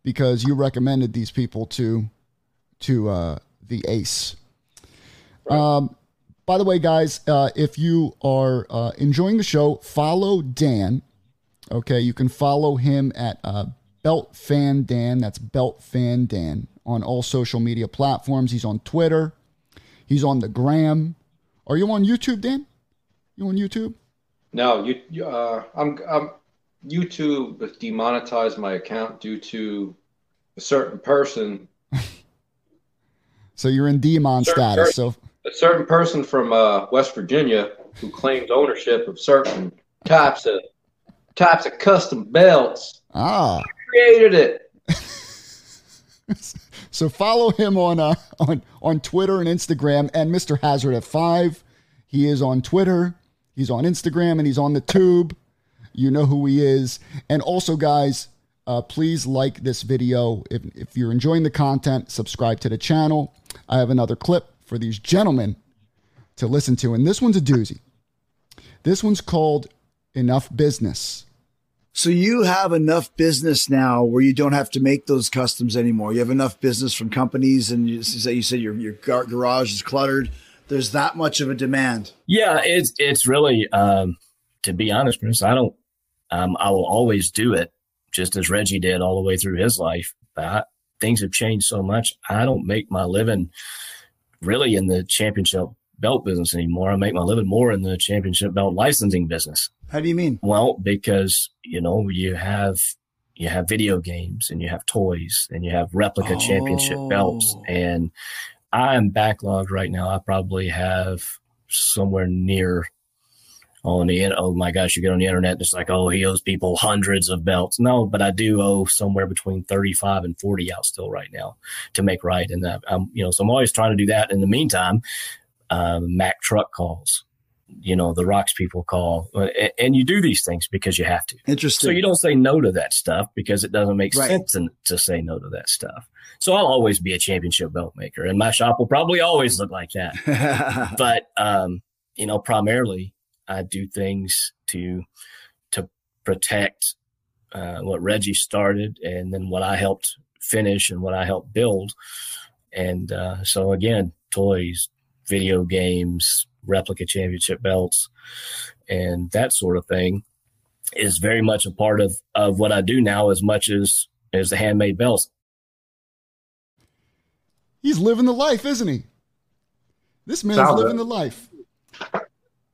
because you recommended these people to to uh, the ace. Right. Um, by the way, guys, uh, if you are uh, enjoying the show, follow Dan. Okay, you can follow him at uh, Belt Fan Dan. That's Belt Fan Dan on all social media platforms. He's on Twitter. He's on the Gram. Are you on YouTube, Dan? You on YouTube? No, you. Uh, I'm. I'm. YouTube demonetized my account due to a certain person. so you're in demon status. Person. So a certain person from uh, West Virginia who claims ownership of certain types of types of custom belts. Ah, created it. so follow him on uh, on on Twitter and Instagram, and Mr. Hazard at five. He is on Twitter. He's on Instagram, and he's on the Tube. You know who he is. And also, guys, uh, please like this video. If, if you're enjoying the content, subscribe to the channel. I have another clip for these gentlemen to listen to, and this one's a doozy. This one's called Enough Business. So you have enough business now where you don't have to make those customs anymore. You have enough business from companies, and you say you said your your garage is cluttered. There's that much of a demand. Yeah, it's it's really um, to be honest, Chris. I don't. Um, I will always do it, just as Reggie did all the way through his life. But I, things have changed so much. I don't make my living really in the championship belt business anymore. I make my living more in the championship belt licensing business. How do you mean? Well, because you know you have you have video games and you have toys and you have replica oh. championship belts oh. and I am backlogged right now. I probably have somewhere near on the oh my gosh, you get on the internet, and it's like, oh, he owes people hundreds of belts. No, but I do owe somewhere between 35 and 40 out still right now to make right. And I'm, you know, so I'm always trying to do that. In the meantime, um, Mack truck calls you know, the rocks people call. And you do these things because you have to. Interesting. So you don't say no to that stuff because it doesn't make right. sense to, to say no to that stuff. So I'll always be a championship belt maker and my shop will probably always look like that. but, um, you know, primarily I do things to, to protect, uh, what Reggie started and then what I helped finish and what I helped build. And, uh, so again, toys, video games, replica championship belts and that sort of thing is very much a part of, of what I do now as much as, as the handmade belts. He's living the life, isn't he? This man's Sounds living the life.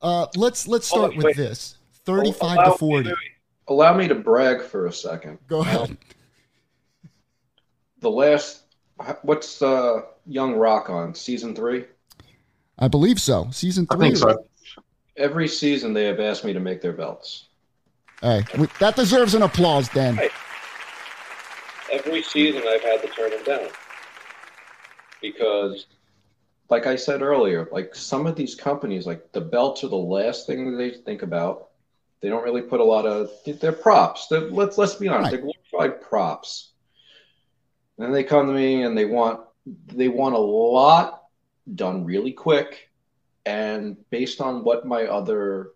Uh, let's let's start oh, with this. Thirty-five allow to forty. Me, allow me to brag for a second. Go ahead. Um, the last, what's uh, Young Rock on season three? I believe so. Season three. I think so. Every season they have asked me to make their belts. Hey, that deserves an applause, Dan. Hey, every season I've had to turn them down because, like I said earlier, like some of these companies, like the belts are the last thing they think about. They don't really put a lot of. They're props. They're, let's let's be honest. Right. They're glorified props. And they come to me and they want they want a lot done really quick and based on what my other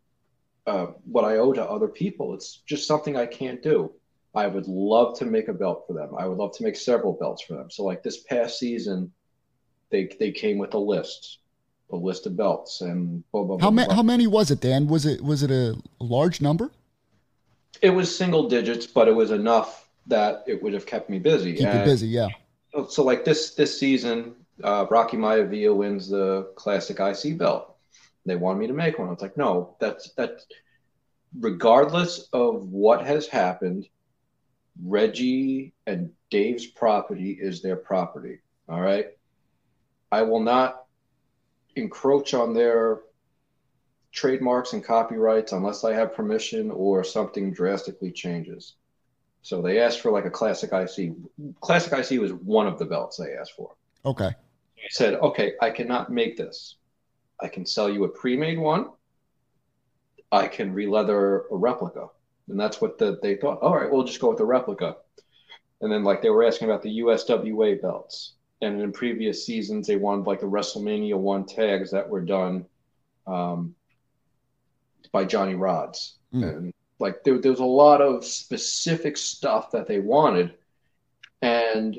uh, what I owe to other people. It's just something I can't do. I would love to make a belt for them. I would love to make several belts for them. So like this past season, they they came with a list, a list of belts, and blah, blah, how many how many was it, Dan? Was it was it a large number? It was single digits, but it was enough that it would have kept me busy. Keep and you busy, yeah. So, so like this this season, uh, Rocky Maivia wins the classic IC belt. They wanted me to make one. I was like, no, that's that's regardless of what has happened, Reggie and Dave's property is their property. All right. I will not encroach on their trademarks and copyrights unless I have permission or something drastically changes. So they asked for like a classic IC. Classic IC was one of the belts they asked for. Okay. I said, okay, I cannot make this. I can sell you a pre-made one. I can re-leather a replica. And that's what the, they thought. All right, we'll just go with the replica. And then like they were asking about the USWA belts. And in previous seasons, they wanted like the WrestleMania one tags that were done um, by Johnny Rods, Mm. And like there, there was a lot of specific stuff that they wanted. And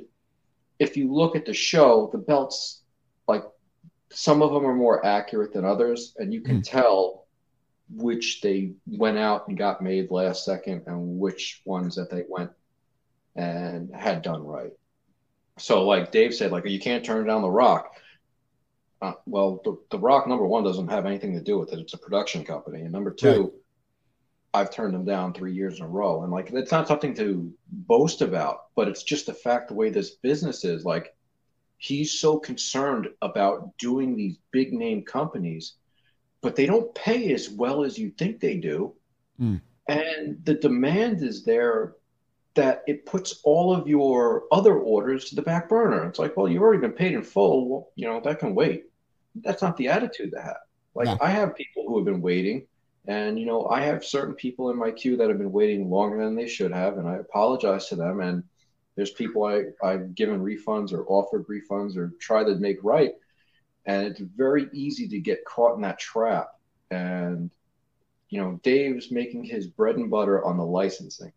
if you look at the show, the belts, like some of them are more accurate than others, and you can mm. tell which they went out and got made last second and which ones that they went and had done right. So, like Dave said, like you can't turn down the Rock. Uh, well, the, the Rock number one doesn't have anything to do with it. It's a production company, and number two, right. I've turned them down three years in a row. And like, it's not something to boast about, but it's just a fact the way this business is. Like, he's so concerned about doing these big name companies, but they don't pay as well as you think they do. Mm. And the demand is there that it puts all of your other orders to the back burner. It's like, well, you've already been paid in full. Well, you know, that can wait. That's not the attitude to have. Like, I have people who have been waiting And you know, I have certain people in my queue that have been waiting longer than they should have, and I apologize to them. And there's people I, I've given refunds or offered refunds or tried to make right. And it's very easy to get caught in that trap. And you know, Dave's making his bread and butter on the licensing,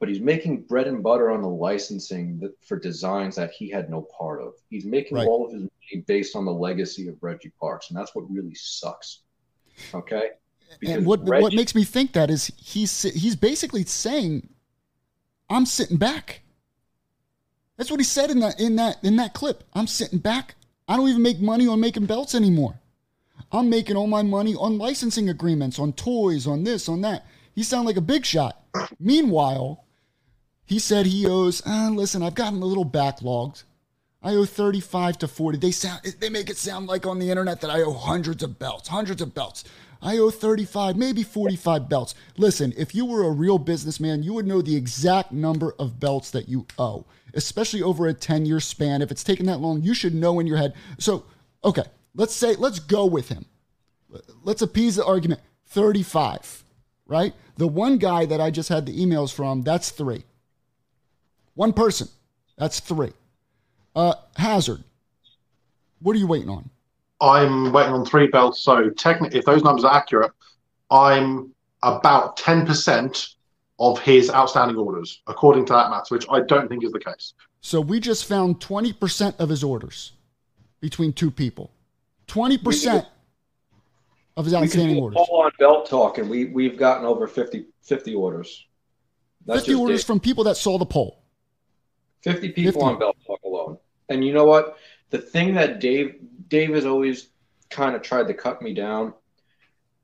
but he's making bread and butter on the licensing that, for designs that he had no part of. He's making right. all of his money based on the legacy of Reggie Parks, and that's what really sucks. Okay. Because and what Reggie, what makes me think that is he's he's basically saying, "I'm sitting back." That's what he said in that in that in that clip. I'm sitting back. I don't even make money on making belts anymore. I'm making all my money on licensing agreements, on toys, on this, on that. He sounded like a big shot. Meanwhile, he said he owes, uh, listen, I've gotten a little backlogged. I owe 35 to 40. They sound they make it sound like on the internet that I owe hundreds of belts, hundreds of belts. I owe 35, maybe 45 belts. Listen, if you were a real businessman, you would know the exact number of belts that you owe, especially over a 10 year span. If it's taken that long, you should know in your head. So, okay, let's say, let's go with him. Let's appease the argument 35, right? The one guy that I just had the emails from, that's three. One person, that's three. Uh, Hazard, what are you waiting on? I'm waiting on three belts. So technically, if those numbers are accurate, I'm about 10% of his outstanding orders, according to that math, which I don't think is the case. So we just found 20% of his orders between two people. 20% of his outstanding we orders. All on belt talk, and we, we've gotten over 50, 50 orders. That's 50 orders Dave. from people that saw the poll. 50 people 50. on belt talk alone. And you know what? The thing that Dave Dave has always kind of tried to cut me down.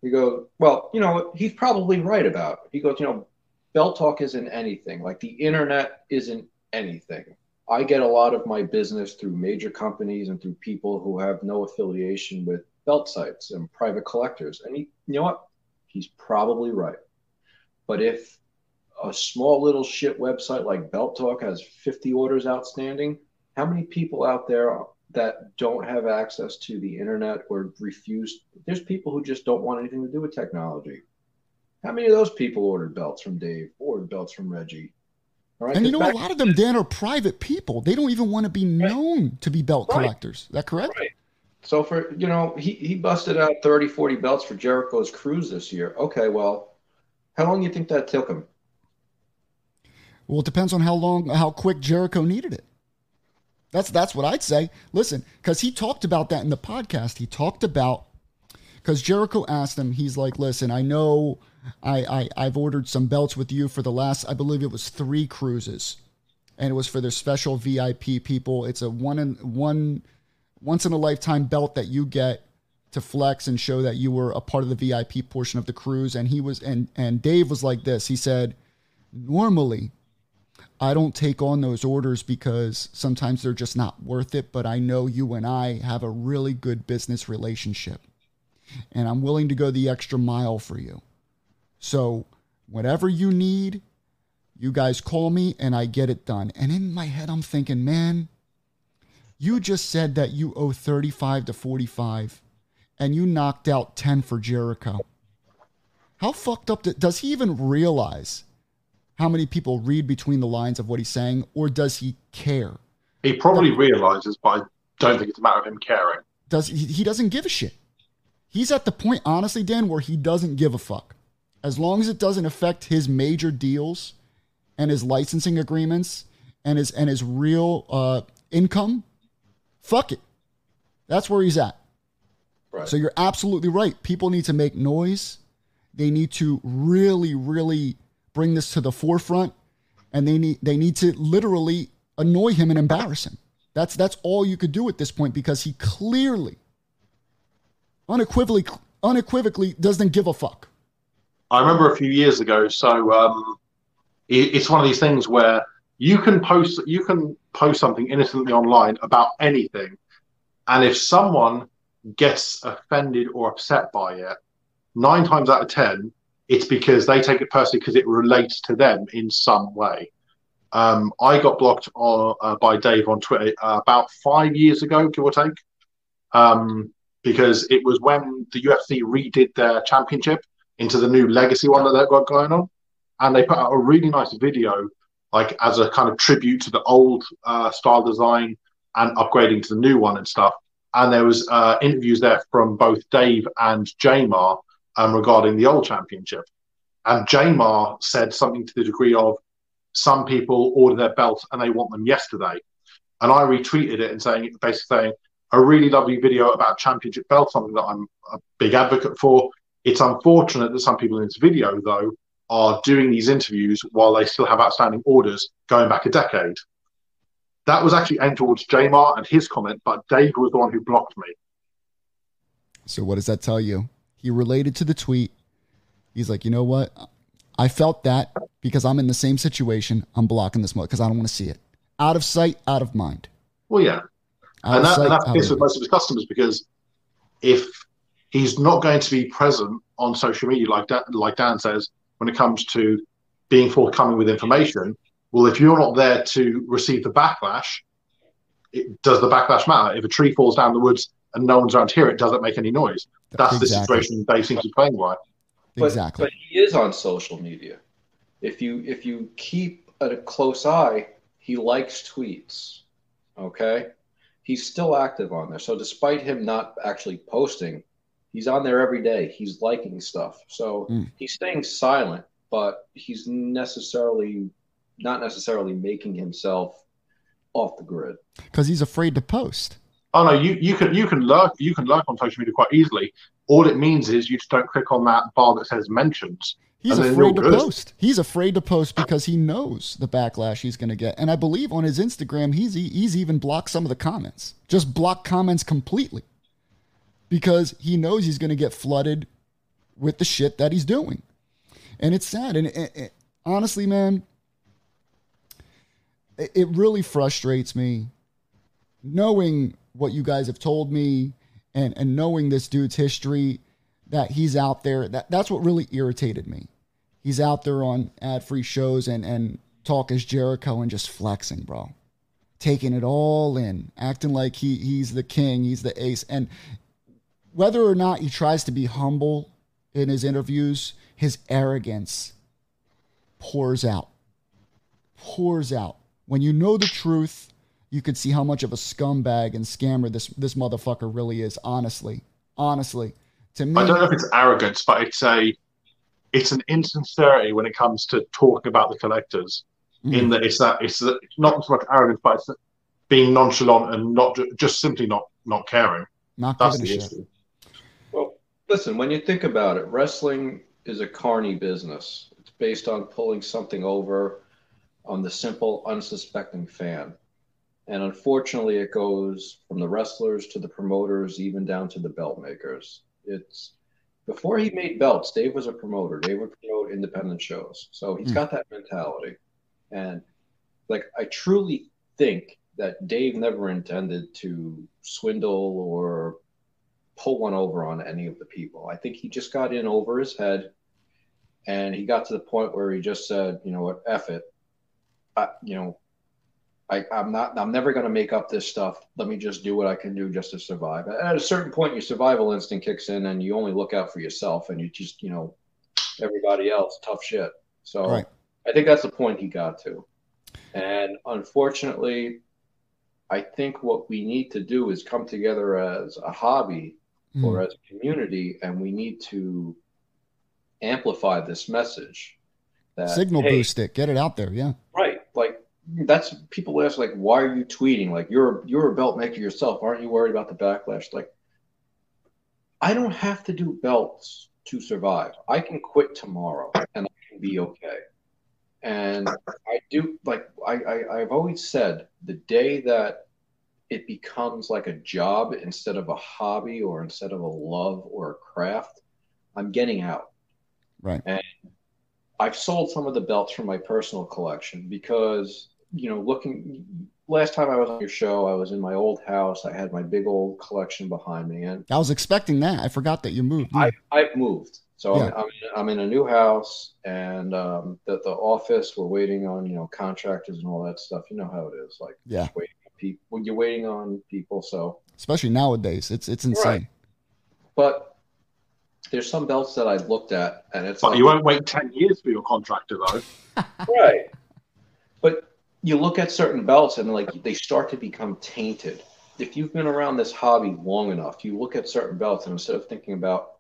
He goes, well, you know, he's probably right about. It. He goes, you know, belt talk isn't anything. Like the internet isn't anything. I get a lot of my business through major companies and through people who have no affiliation with belt sites and private collectors. And he, you know what? He's probably right. But if a small little shit website like Belt Talk has 50 orders outstanding, how many people out there that don't have access to the internet or refuse? There's people who just don't want anything to do with technology. How many of those people ordered belts from Dave, ordered belts from Reggie? Right, and you know, a lot of them, Dan, are private people. They don't even want to be known right. to be belt right. collectors. Is that correct? Right. So for you know, he, he busted out 30, 40 belts for Jericho's cruise this year. Okay, well, how long do you think that took him? Well, it depends on how long, how quick Jericho needed it. That's that's what I'd say. Listen, because he talked about that in the podcast. He talked about because Jericho asked him. He's like, "Listen, I know I, I I've ordered some belts with you for the last, I believe it was three cruises, and it was for their special VIP people. It's a one in one once in a lifetime belt that you get to flex and show that you were a part of the VIP portion of the cruise. And he was and and Dave was like this. He said, normally I don't take on those orders because sometimes they're just not worth it, but I know you and I have a really good business relationship. And I'm willing to go the extra mile for you. So, whatever you need, you guys call me and I get it done. And in my head, I'm thinking, man, you just said that you owe 35 to 45 and you knocked out 10 for Jericho. How fucked up does he even realize how many people read between the lines of what he's saying, or does he care? He probably realizes, but I don't think it's a matter of him caring. Does he, he doesn't give a shit. He's at the point, honestly, Dan, where he doesn't give a fuck. As long as it doesn't affect his major deals and his licensing agreements and his and his real uh, income, fuck it. That's where he's at. Right. So you're absolutely right. People need to make noise. They need to really, really bring this to the forefront, and they need they need to literally annoy him and embarrass him. That's that's all you could do at this point because he clearly, unequivocally, unequivocally doesn't give a fuck. I remember a few years ago. So um, it, it's one of these things where you can post you can post something innocently online about anything, and if someone gets offended or upset by it, nine times out of ten, it's because they take it personally because it relates to them in some way. Um, I got blocked uh, by Dave on Twitter uh, about five years ago, give or take, um, because it was when the UFC redid their championship into the new legacy one that they've got going on, and they put out a really nice video, like as a kind of tribute to the old uh, style design and upgrading to the new one and stuff. And there was uh, interviews there from both Dave and Jamar um, regarding the old championship. And Jamar said something to the degree of some people order their belts and they want them yesterday. And I retweeted it and saying basically saying a really lovely video about championship belts, something that I'm a big advocate for. It's unfortunate that some people in this video, though, are doing these interviews while they still have outstanding orders going back a decade. That was actually aimed towards Jamar and his comment, but Dave was the one who blocked me. So what does that tell you? He related to the tweet. He's like, you know what? I felt that because I'm in the same situation. I'm blocking this mode because I don't want to see it. Out of sight, out of mind. Well, yeah, Out and, that, sight, and that's the case with most of his customers because if he's not going to be present on social media, like Dan, like Dan says, when it comes to being forthcoming with information, well, if you're not there to receive the backlash, it, does the backlash matter? If a tree falls down the woods and no one's around here, it, doesn't make any noise? That's the situation they seem to be playing by. But, exactly. But he is on social media. If you if you keep a close eye, he likes tweets. Okay, he's still active on there. So despite him not actually posting, he's on there every day. He's liking stuff. So Mm. he's staying silent, but he's necessarily not necessarily making himself off the grid. Because he's afraid to post. Oh no, you, you can you can lurk you can lurk on social media quite easily. All it means is you just don't click on that bar that says mentions. He's afraid to good. post. He's afraid to post because he knows the backlash he's going to get. And I believe on his Instagram, he's he's even blocked some of the comments. Just block comments completely because he knows he's going to get flooded with the shit that he's doing. And it's sad. And it, it- honestly, man, it, it really frustrates me knowing what you guys have told me and, and knowing this dude's history that he's out there. That, that's what really irritated me. He's out there on ad free shows and, and Talk Is Jericho and just flexing, bro. Taking it all in, acting like he, he's the king, he's the ace. And whether or not he tries to be humble in his interviews, his arrogance pours out. Pours out. When you know the truth, you could see how much of a scumbag and scammer this this motherfucker really is. Honestly, honestly, to me, I don't know if it's arrogance, but it's a it's an insincerity when it comes to talking about the collectors. Mm. In that it's that it's, that- not so much arrogance, but it's being nonchalant and not just simply not not caring. not That's a the issue. Well, listen, when you think about it, wrestling is a carny business. It's based on pulling something over on the simple, unsuspecting fan. And unfortunately, it goes from the wrestlers to the promoters, even down to the belt makers. It's before he made belts, Dave was a promoter. Dave would promote independent shows. So he's Hmm. got that mentality. And like, I truly think that Dave never intended to swindle or pull one over on any of the people. I think he just got in over his head and he got to the point where he just said, you know what, F it. I, you know, I, I'm not, I'm never going to make up this stuff. Let me just do what I can do just to survive. At a certain point, your survival instinct kicks in and you only look out for yourself and you just, you know, everybody else, tough shit. So Right. I think that's the point he got to. And unfortunately, I think what we need to do is come together as a hobby Mm. or as a community, and we need to amplify this message. That, Signal hey, boost it, get it out there. Yeah, right? That's people ask, like, why are you tweeting? Like you're you're a belt maker yourself, aren't you worried about the backlash? Like, I don't have to do belts to survive. I can quit tomorrow and I can be okay. And I do like I, I I've always said the day that it becomes like a job instead of a hobby or instead of a love or a craft, I'm getting out. right. And I've sold some of the belts from my personal collection because, you know, looking last time I was on your show, I was in my old house. I had my big old collection behind me, and I was expecting that. I forgot that you moved. I, I've moved. So Yeah. I'm, I'm, I'm in a new house, and um, the, the office, we're waiting on, you know, contractors and all that stuff. You know how it is. Like, Yeah. waiting on people. When you're waiting on people. So, Especially nowadays, it's it's insane. but there's some belts that I looked at, and it's But like, you won't wait ten years for your contractor though. right. But you look at certain belts, and like they start to become tainted. If you've been around this hobby long enough, you look at certain belts, and instead of thinking about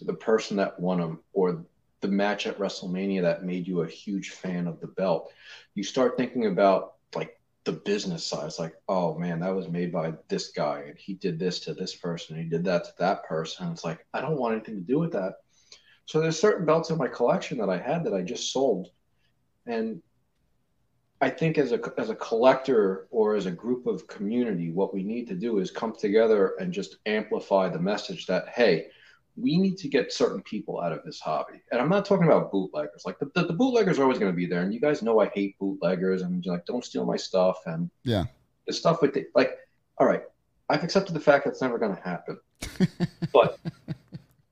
the person that won them or the match at WrestleMania that made you a huge fan of the belt, you start thinking about like the business side. It's like, oh man, that was made by this guy, and he did this to this person, and he did that to that person. It's like I don't want anything to do with that. So there's certain belts in my collection that I had that I just sold, and I think as a as a collector or as a group of community, what we need to do is come together and just amplify the message that hey, we need to get certain people out of this hobby. And I'm not talking about bootleggers. Like the, the, the bootleggers are always going to be there. And you guys know I hate bootleggers and you're like, don't steal my stuff. And Yeah. the stuff with the, like, all right, I've accepted the fact that's never going to happen. but,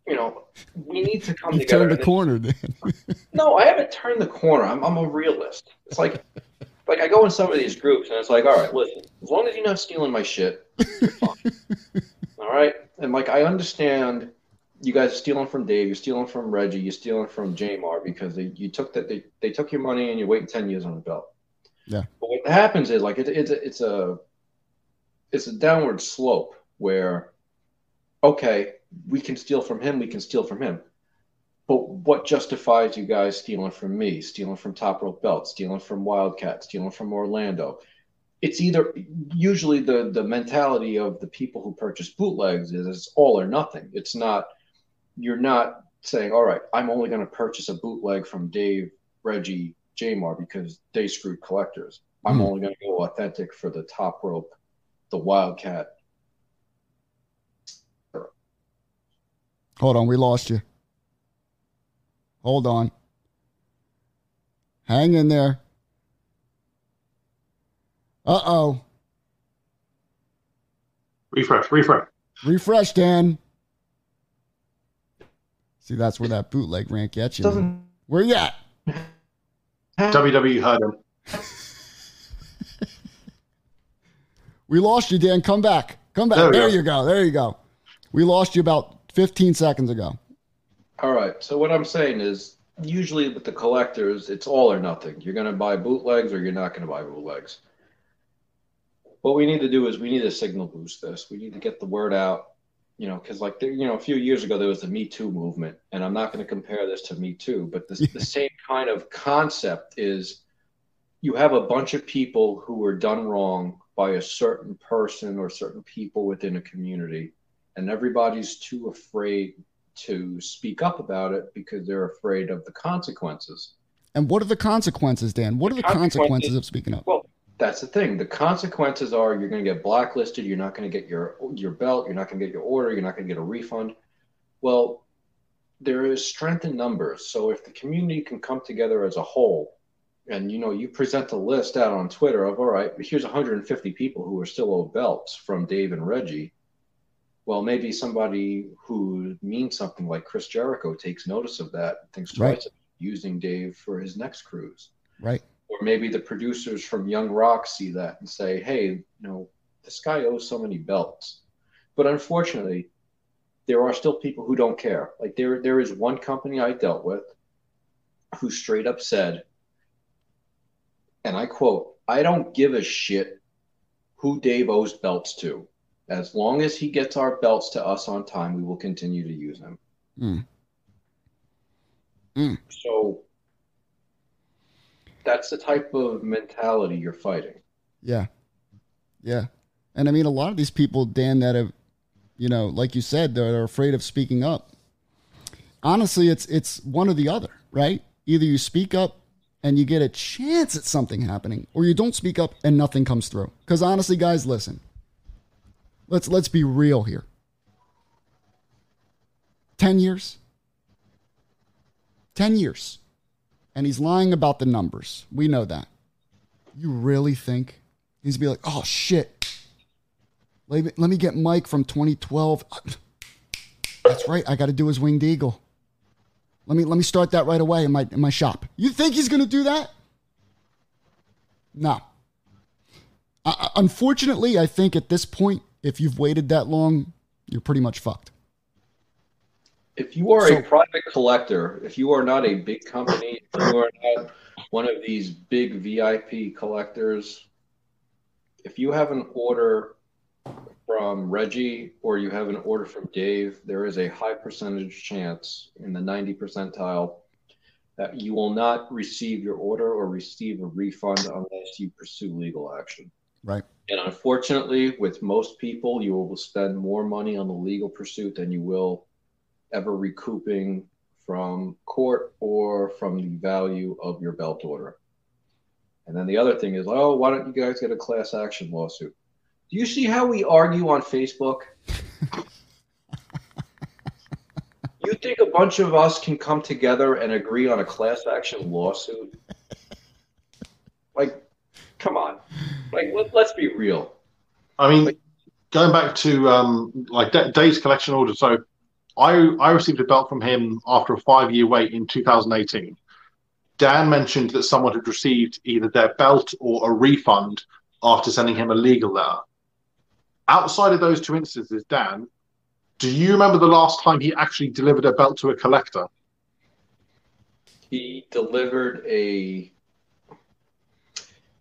you know, we need to come You together. turned the corner, Dan. no, I haven't turned the corner. I'm, I'm a realist. It's like, like I go in some of these groups and it's like, all right, listen, as long as you're not stealing my shit, you're fine. all right. And like, I understand you guys are stealing from Dave, you're stealing from Reggie, you're stealing from Jamar because they, you took that, they, they took your money and you're waiting 10 years on the belt. Yeah. But what happens is like, it, it's a, it's a, it's a downward slope where, okay, we can steal from him, we can steal from him. But what justifies you guys stealing from me, stealing from Top Rope Belt, stealing from Wildcat, stealing from Orlando? It's either usually the the mentality of the people who purchase bootlegs is it's all or nothing. It's not you're not saying, all right, I'm only going to purchase a bootleg from Dave, Reggie, Jamar because they screwed collectors. I'm Hmm. only going to go authentic for the Top Rope, the Wildcat. Hold on, we lost you. Hold on. Hang in there. Uh oh. Refresh, refresh. Refresh, Dan. See, that's where that bootleg rant gets you. Doesn't Where you at? WWE heard him. We lost you, Dan. Come back. Come back. There There, you go. There you go. We lost you about 15 seconds ago. All right. So what I'm saying is, usually with the collectors, it's all or nothing. You're going to buy bootlegs or you're not going to buy bootlegs. What we need to do is we need to signal boost this. We need to get the word out. You know, because like there, you know, a few years ago there was the Me Too movement, and I'm not going to compare this to Me Too, but this, the same kind of concept is you have a bunch of people who were done wrong by a certain person or certain people within a community, and everybody's too afraid to speak up about it because they're afraid of the consequences. And what are the consequences, Dan? What are the Consequences- consequences of speaking up? Well, that's the thing. The consequences are you're going to get blacklisted. You're not going to get your your belt. You're not going to get your order. You're not going to get a refund. Well, there is strength in numbers. So if the community can come together as a whole, and you know you present a list out on Twitter of all right, here's 150 people who are still owed belts from Dave and Reggie. Well, maybe somebody who means something like Chris Jericho takes notice of that, and thinks Right. twice about using Dave for his next cruise Right. or maybe the producers from Young Rock see that and say, "Hey, you know, this guy owes so many belts." But unfortunately, there are still people who don't care. Like there, there is one company I dealt with who straight up said, and I quote, "I don't give a shit who Dave owes belts to. As long as he gets our belts to us on time, we will continue to use them." Mm. Mm. So that's the type of mentality you're fighting. Yeah. Yeah. And I mean, a lot of these people, Dan, that have, you know, like you said, that are afraid of speaking up. Honestly, it's it's one or the other, right? Either you speak up and you get a chance at something happening, or you don't speak up and nothing comes through. Because honestly, guys, listen. Let's let's be real here. Ten years. Ten years. And he's lying about the numbers. We know that. You really think he's be like, oh shit. Let me, let me get Mike from 2012. That's right. I got to do his winged eagle. Let me let me start that right away in my in my shop. You think he's going to do that? No. I- unfortunately, I think at this point, if you've waited that long, you're pretty much fucked. If you are So- a private collector, if you are not a big company, if you are not one of these big VIP collectors, if you have an order from Reggie or you have an order from Dave, there is a high percentage chance in the 90 percentile that you will not receive your order or receive a refund unless you pursue legal action. Right. And unfortunately, with most people, you will spend more money on the legal pursuit than you will ever recouping from court or from the value of your belt order. And then the other thing is, oh, why don't you guys get a class action lawsuit? Do you see how we argue on Facebook? you think a bunch of us can come together and agree on a class action lawsuit? Like, come on. Like, let, let's be real. I mean, going back to um, like D- Dave's collection order. So, I I received a belt from him after a five year wait in 2018. Dan mentioned that someone had received either their belt or a refund after sending him a legal letter. Outside of those two instances, Dan, do you remember the last time he actually delivered a belt to a collector? He delivered a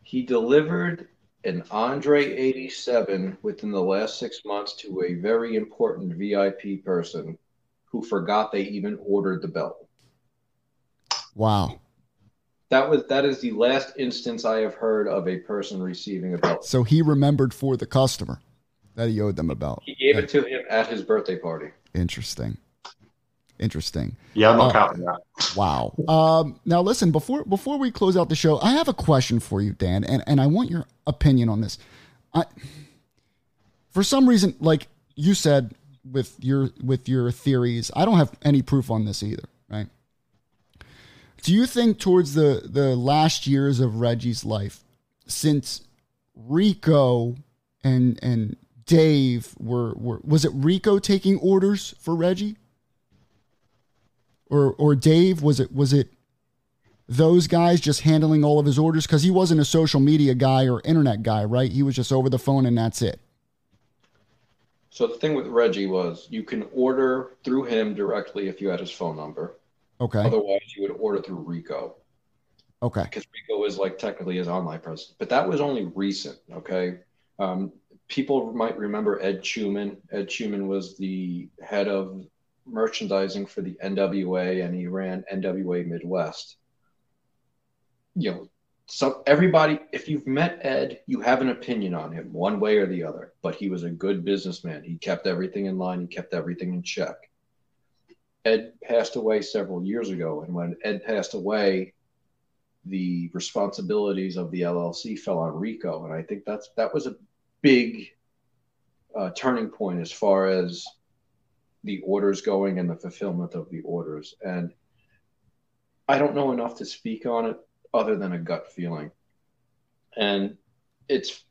he delivered an Andre 87 within the last six months to a very important VIP person who forgot they even ordered the belt. Wow. That was that is the last instance I have heard of a person receiving a belt. So he remembered for the customer that he owed them a belt. He gave it to him at his birthday party. Interesting. Interesting. Yeah, I'm not Oh. counting that. Wow. Um, now listen, before before we close out the show, I have a question for you, Dan, and, and I want your opinion on this. I, for some reason, like you said with your with your theories, I don't have any proof on this either, right? Do you think towards the the last years of Reggie's life, since Rico and and Dave were were was it Rico taking orders for Reggie? Or or Dave was it was it those guys just handling all of his orders because he wasn't a social media guy or internet guy, right? He was just over the phone and that's it. So the thing with Reggie was you can order through him directly if you had his phone number. Okay, Otherwise, you would order through Rico. okay, because Rico is like technically his online presence, but that was only recent. Okay, um, people might remember Ed Schumann. Ed Schumann was the head of merchandising for the NWA, and he ran NWA Midwest. You know, so everybody, if you've met Ed, you have an opinion on him, one way or the other. But he was a good businessman. He kept everything in line. He kept everything in check. Ed passed away several years ago, and when Ed passed away, the responsibilities of the LLC fell on Rico, and I think that's that was a big uh, turning point as far as the orders going and the fulfillment of the orders. And I don't know enough to speak on it other than a gut feeling. And it's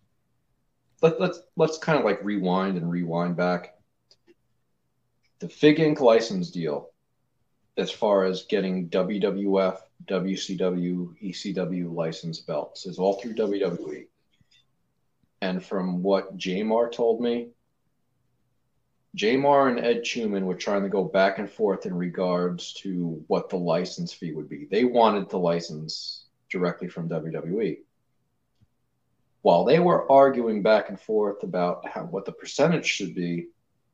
let, let's let's kind of like rewind and rewind back. The Fig Inc. license deal, as far as getting WWF WCW, ECW license belts is all through WWE. And from what Jamar told me, Jamar and Ed Schumann were trying to go back and forth in regards to what the license fee would be. They wanted the license directly from WWE. While they were arguing back and forth about how, what the percentage should be,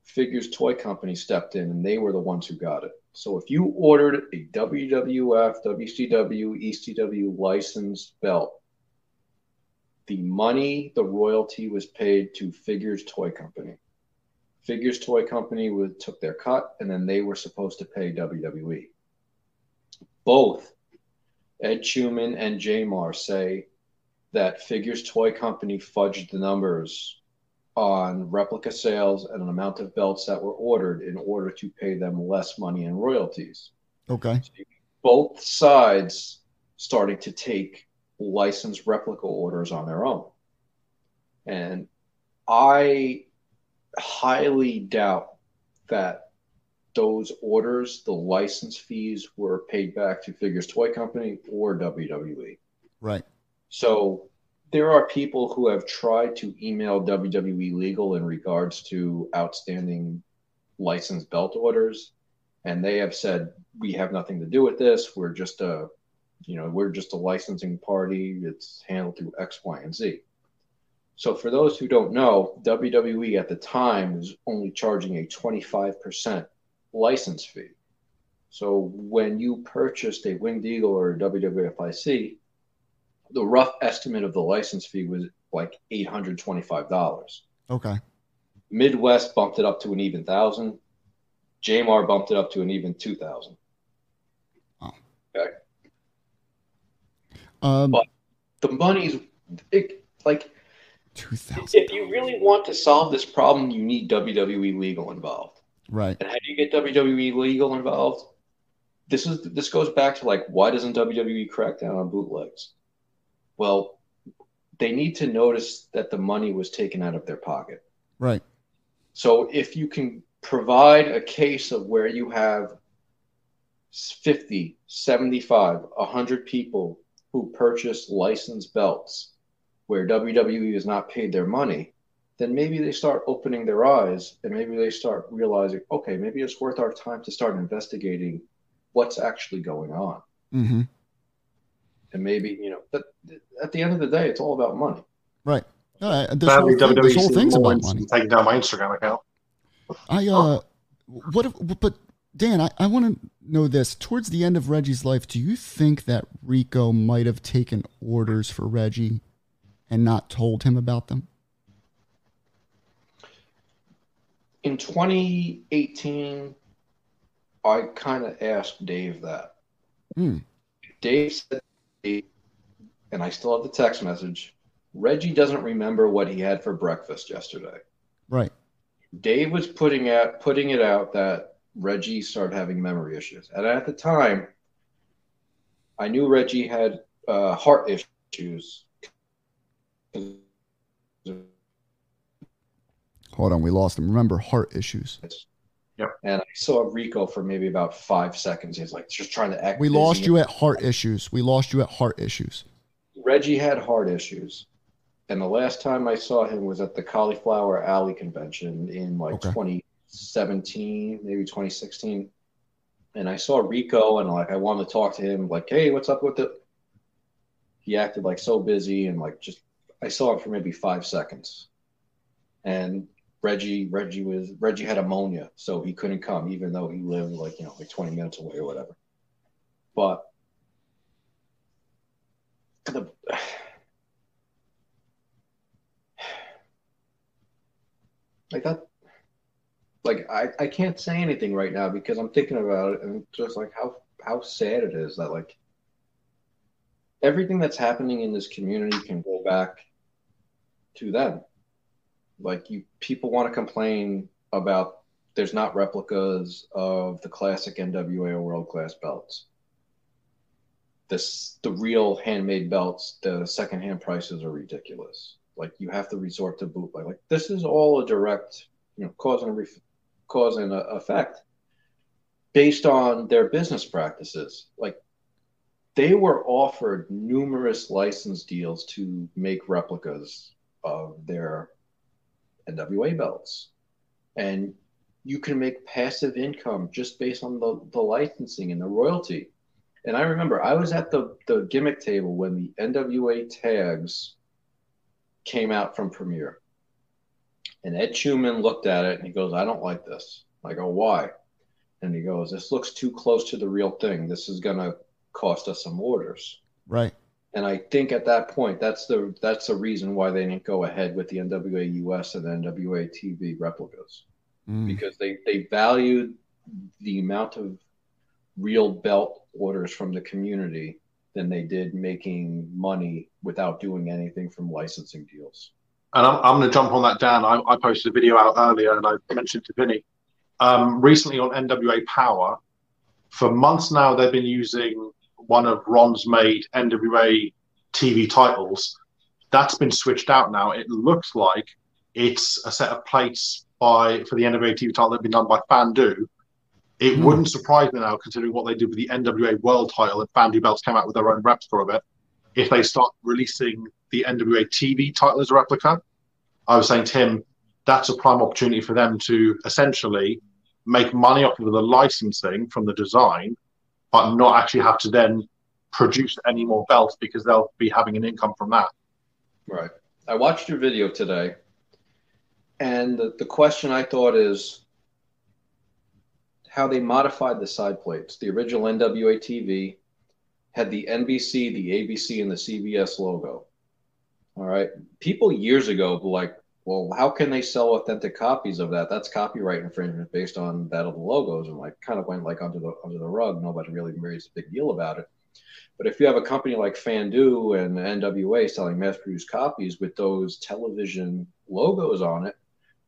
Figures Toy Company stepped in and they were the ones who got it. So if you ordered a WWF, WCW, ECW licensed belt, the money, the royalty was paid to Figures Toy Company. Figures Toy Company would, took their cut and then they were supposed to pay WWE. Both Ed Schumann and Jamar say that Figures Toy Company fudged the numbers on replica sales and an amount of belts that were ordered in order to pay them less money in royalties. okay, Both sides starting to take licensed replica orders on their own. And I highly doubt that those orders, the license fees, were paid back to Figures Toy Company or WWE. right, So there are people who have tried to email WWE legal in regards to outstanding license belt orders, and they have said we have nothing to do with this. We're just a, you know, we're just a licensing party. It's handled through X, Y, and Z. So for those who don't know, WWE at the time was only charging a 25% license fee. So when you purchased a Winged Eagle or a WWFIC, the rough estimate of the license fee was like $825. Okay. Midwest bumped it up to an even thousand. Jamar bumped it up to an even two thousand. Oh. Okay. Um, But- The money's it, like two thousand. if you really want to solve this problem, you need WWE legal involved. Right. And how do you get WWE legal involved? This is this goes back to like why doesn't WWE crack down on bootlegs? Well, they need to notice that the money was taken out of their pocket. Right. So if you can provide a case of where you have 50, 75, 100 people who purchase licensed belts where WWE has not paid their money, then maybe they start opening their eyes and maybe they start realizing, okay, maybe it's worth our time to start investigating what's actually going on. Mm-hmm. And maybe, you know, but at the end of the day, it's all about money. Right. Uh, this, Sadly, whole WWE this whole thing's about money. taking down my Instagram account. I uh, what if? But Dan, I, I want to know this. Towards the end of Reggie's life, do you think that Rico might have taken orders for Reggie and not told him about them? In 2018, I kind of asked Dave that. Hmm. Dave said, and I still have the text message. Reggie doesn't remember what he had for breakfast yesterday. Right. Dave was putting out putting it out that Reggie started having memory issues, and at the time, I knew Reggie had uh, heart issues. Hold on, we lost him. Remember, heart issues. Yep. And I saw Rico for maybe about five seconds. He's like just trying to act. We busy. lost you at heart issues. We lost you at heart issues. Reggie had heart issues. And the last time I saw him was at the Cauliflower Alley convention in like Okay. 2017, maybe 2016. And I saw Rico and like I wanted to talk to him, like, hey, what's up with it? He acted like so busy and like just I saw it for maybe five seconds. And Reggie, Reggie was Reggie had pneumonia, so he couldn't come, even though he lived like, you know, like 20 minutes away or whatever. But the like that like I, I can't say anything right now because I'm thinking about it and just like how how sad it is that like everything that's happening in this community can go back to them. Like you people want to complain about there's not replicas of the classic NWA world class belts. This the real handmade belts, the secondhand prices are ridiculous. Like you have to resort to bootleg. Like this is all a direct, you know, cause and cause and uh, effect based on their business practices. Like they were offered numerous license deals to make replicas of their NWA belts. And you can make passive income just based on the, the licensing and the royalty. And I remember I was at the, the gimmick table when the NWA tags came out from Premiere. And Ed Schumann looked at it and he goes, I don't like this. I go, why? And he goes, This looks too close to the real thing. This is going to cost us some orders. Right. And I think at that point, that's the that's the reason why they didn't go ahead with the NWA US and NWA TV replicas Mm. because they they valued the amount of real belt orders from the community than they did making money without doing anything from licensing deals. And I'm, I'm going to jump on that, Dan. I, I posted a video out earlier and I mentioned to Vinny. Um, recently on NWA Power, for months now, they've been using one of Ron's made NWA TV titles. That's been switched out now. It looks like it's a set of plates by for the NWA TV title that have been done by Fandu. It Hmm. wouldn't surprise me now, considering what they did with the NWA World title, and Fandu Belts came out with their own replica of it. If they start releasing the NWA TV title as a replica, I was saying to him, that's a prime opportunity for them to essentially make money off of the licensing from the design, but not actually have to then produce any more belts because they'll be having an income from that. Right. I watched your video today, and the, the question I thought is how they modified the side plates. The original NWA TV had the NBC, the ABC, and the CBS logo. All right. People years ago were like, well, how can they sell authentic copies of that? That's copyright infringement based on that of the logos, and like kind of went like under the under the rug. Nobody really raised a big deal about it. But if you have a company like Fandu and NWA selling mass-produced copies with those television logos on it,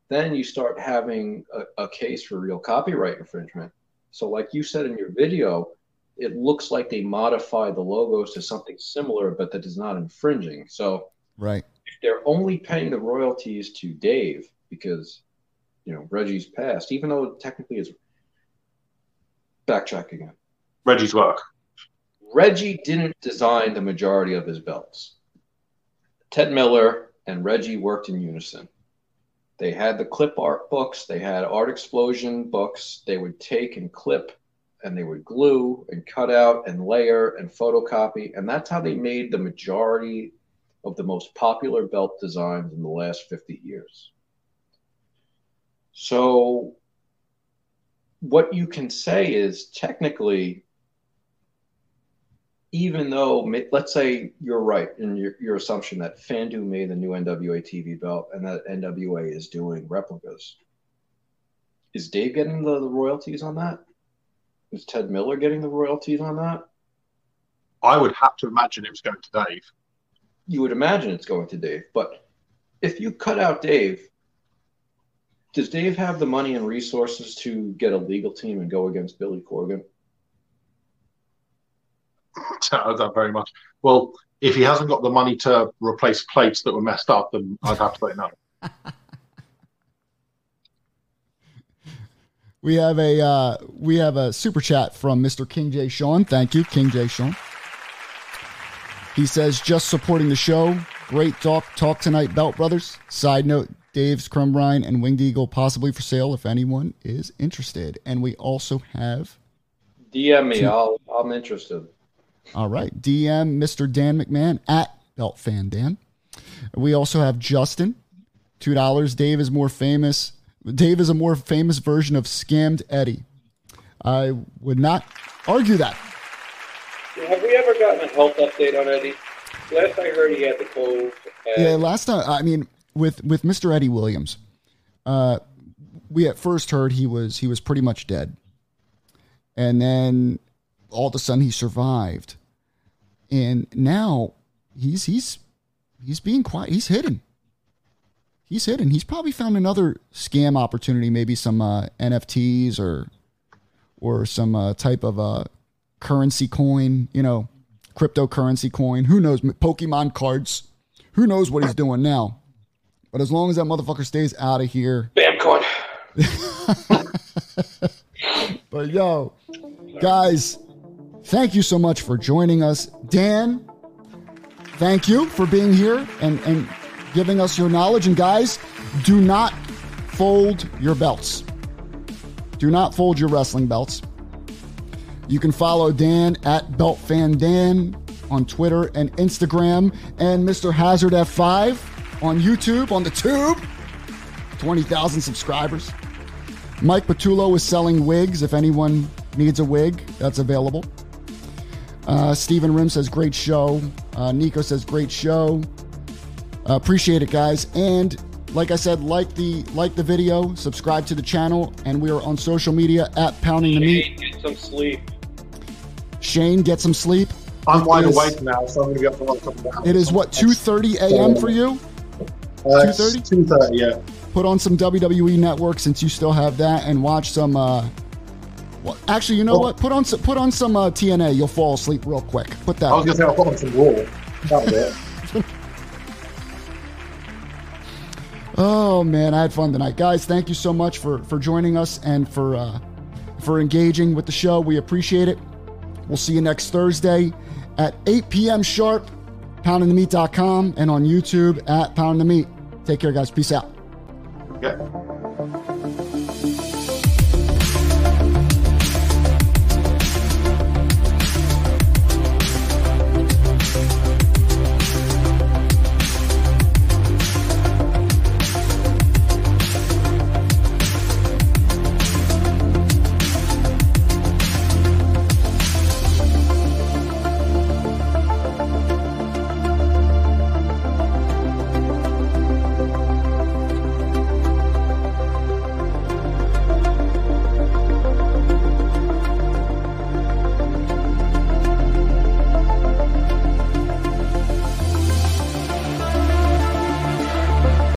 then you start having a, a case for real copyright infringement. So, like you said in your video, it looks like they modified the logos to something similar, but that is not infringing. So, right, if they're only paying the royalties to Dave because you know Reggie's passed, even though technically it's backtrack again. Reggie's work. Reggie didn't design the majority of his belts. Ted Miller and Reggie worked in unison. They had the clip art books, they had art explosion books. They would take and clip and they would glue and cut out and layer and photocopy. And that's how they made the majority of the most popular belt designs in the last 50 years. So, what you can say is technically even though let's say you're right in your, your assumption that Fandu made the new NWA TV belt and that NWA is doing replicas, is Dave getting the, the royalties on that? Is Ted Miller getting the royalties on that? I would have to imagine it was going to Dave. You would imagine it's going to Dave, but if you cut out Dave, does Dave have the money and resources to get a legal team and go against Billy Corgan? that very much. Well, if he hasn't got the money to replace plates that were messed up, then I'd have to say no. we have a uh, we have a super chat from Mr. King J. Sean. Thank you, King J. Sean. He says, just supporting the show. Great talk talk tonight, Belt Brothers. Side note, Dave's Crumrine and Winged Eagle possibly for sale if anyone is interested. And we also have DM me. I'll I'm interested. All right. DM Mr. Dan McMahon at Belt Fan Dan. We also have Justin. Two dollars. Dave is more famous. Dave is a more famous version of scammed Eddie. I would not argue that. Have we ever gotten a health update on Eddie? Last I heard, he had the cold. Yeah, last time. I mean, with with Mr. Eddie Williams, uh, we at first heard he was he was pretty much dead, and then all of a sudden he survived, and now he's he's he's being quiet. He's hidden. He's hidden. He's probably found another scam opportunity, maybe some uh, NFTs or or some uh, type of uh, currency coin, you know, cryptocurrency coin. Who knows? Pokemon cards. Who knows what he's doing now? But as long as that motherfucker stays out of here. Bamcoin. but yo, guys, thank you so much for joining us. Dan, thank you for being here and, and giving us your knowledge. And guys, do not fold your belts. Do not fold your wrestling belts. You can follow Dan at BeltFanDan on Twitter and Instagram, and Mr. Hazard F5 on YouTube, on the tube. 20,000 subscribers. Mike Patullo is selling wigs. If anyone needs a wig, that's available. Uh, Stephen Rim says, great show. Uh, Nico says, great show. Uh, appreciate it, guys. And like I said, like the like the video, subscribe to the channel, and we are on social media at Pounding the Meat. Get some sleep. Shane, get some sleep. I'm It wide is- awake now, so I'm going to be up for a couple of hours. It is what 2:30 a.m. for you. Uh, 2:30? 2.30, yeah. Put on some WWE Network since you still have that, and watch some. Uh, well, actually, you know Oh. what? Put on some, put on some uh, TNA. You'll fall asleep real quick. Put that. I was going to say I'll put on some Raw. That'll do it. Oh man, I had fun tonight, guys. Thank you so much for for joining us and for uh, for engaging with the show. We appreciate it. We'll see you next Thursday at 8 p.m. sharp. PoundingTheMeat.com and on YouTube at Pound the Meat. Take care, guys. Peace out. Yeah.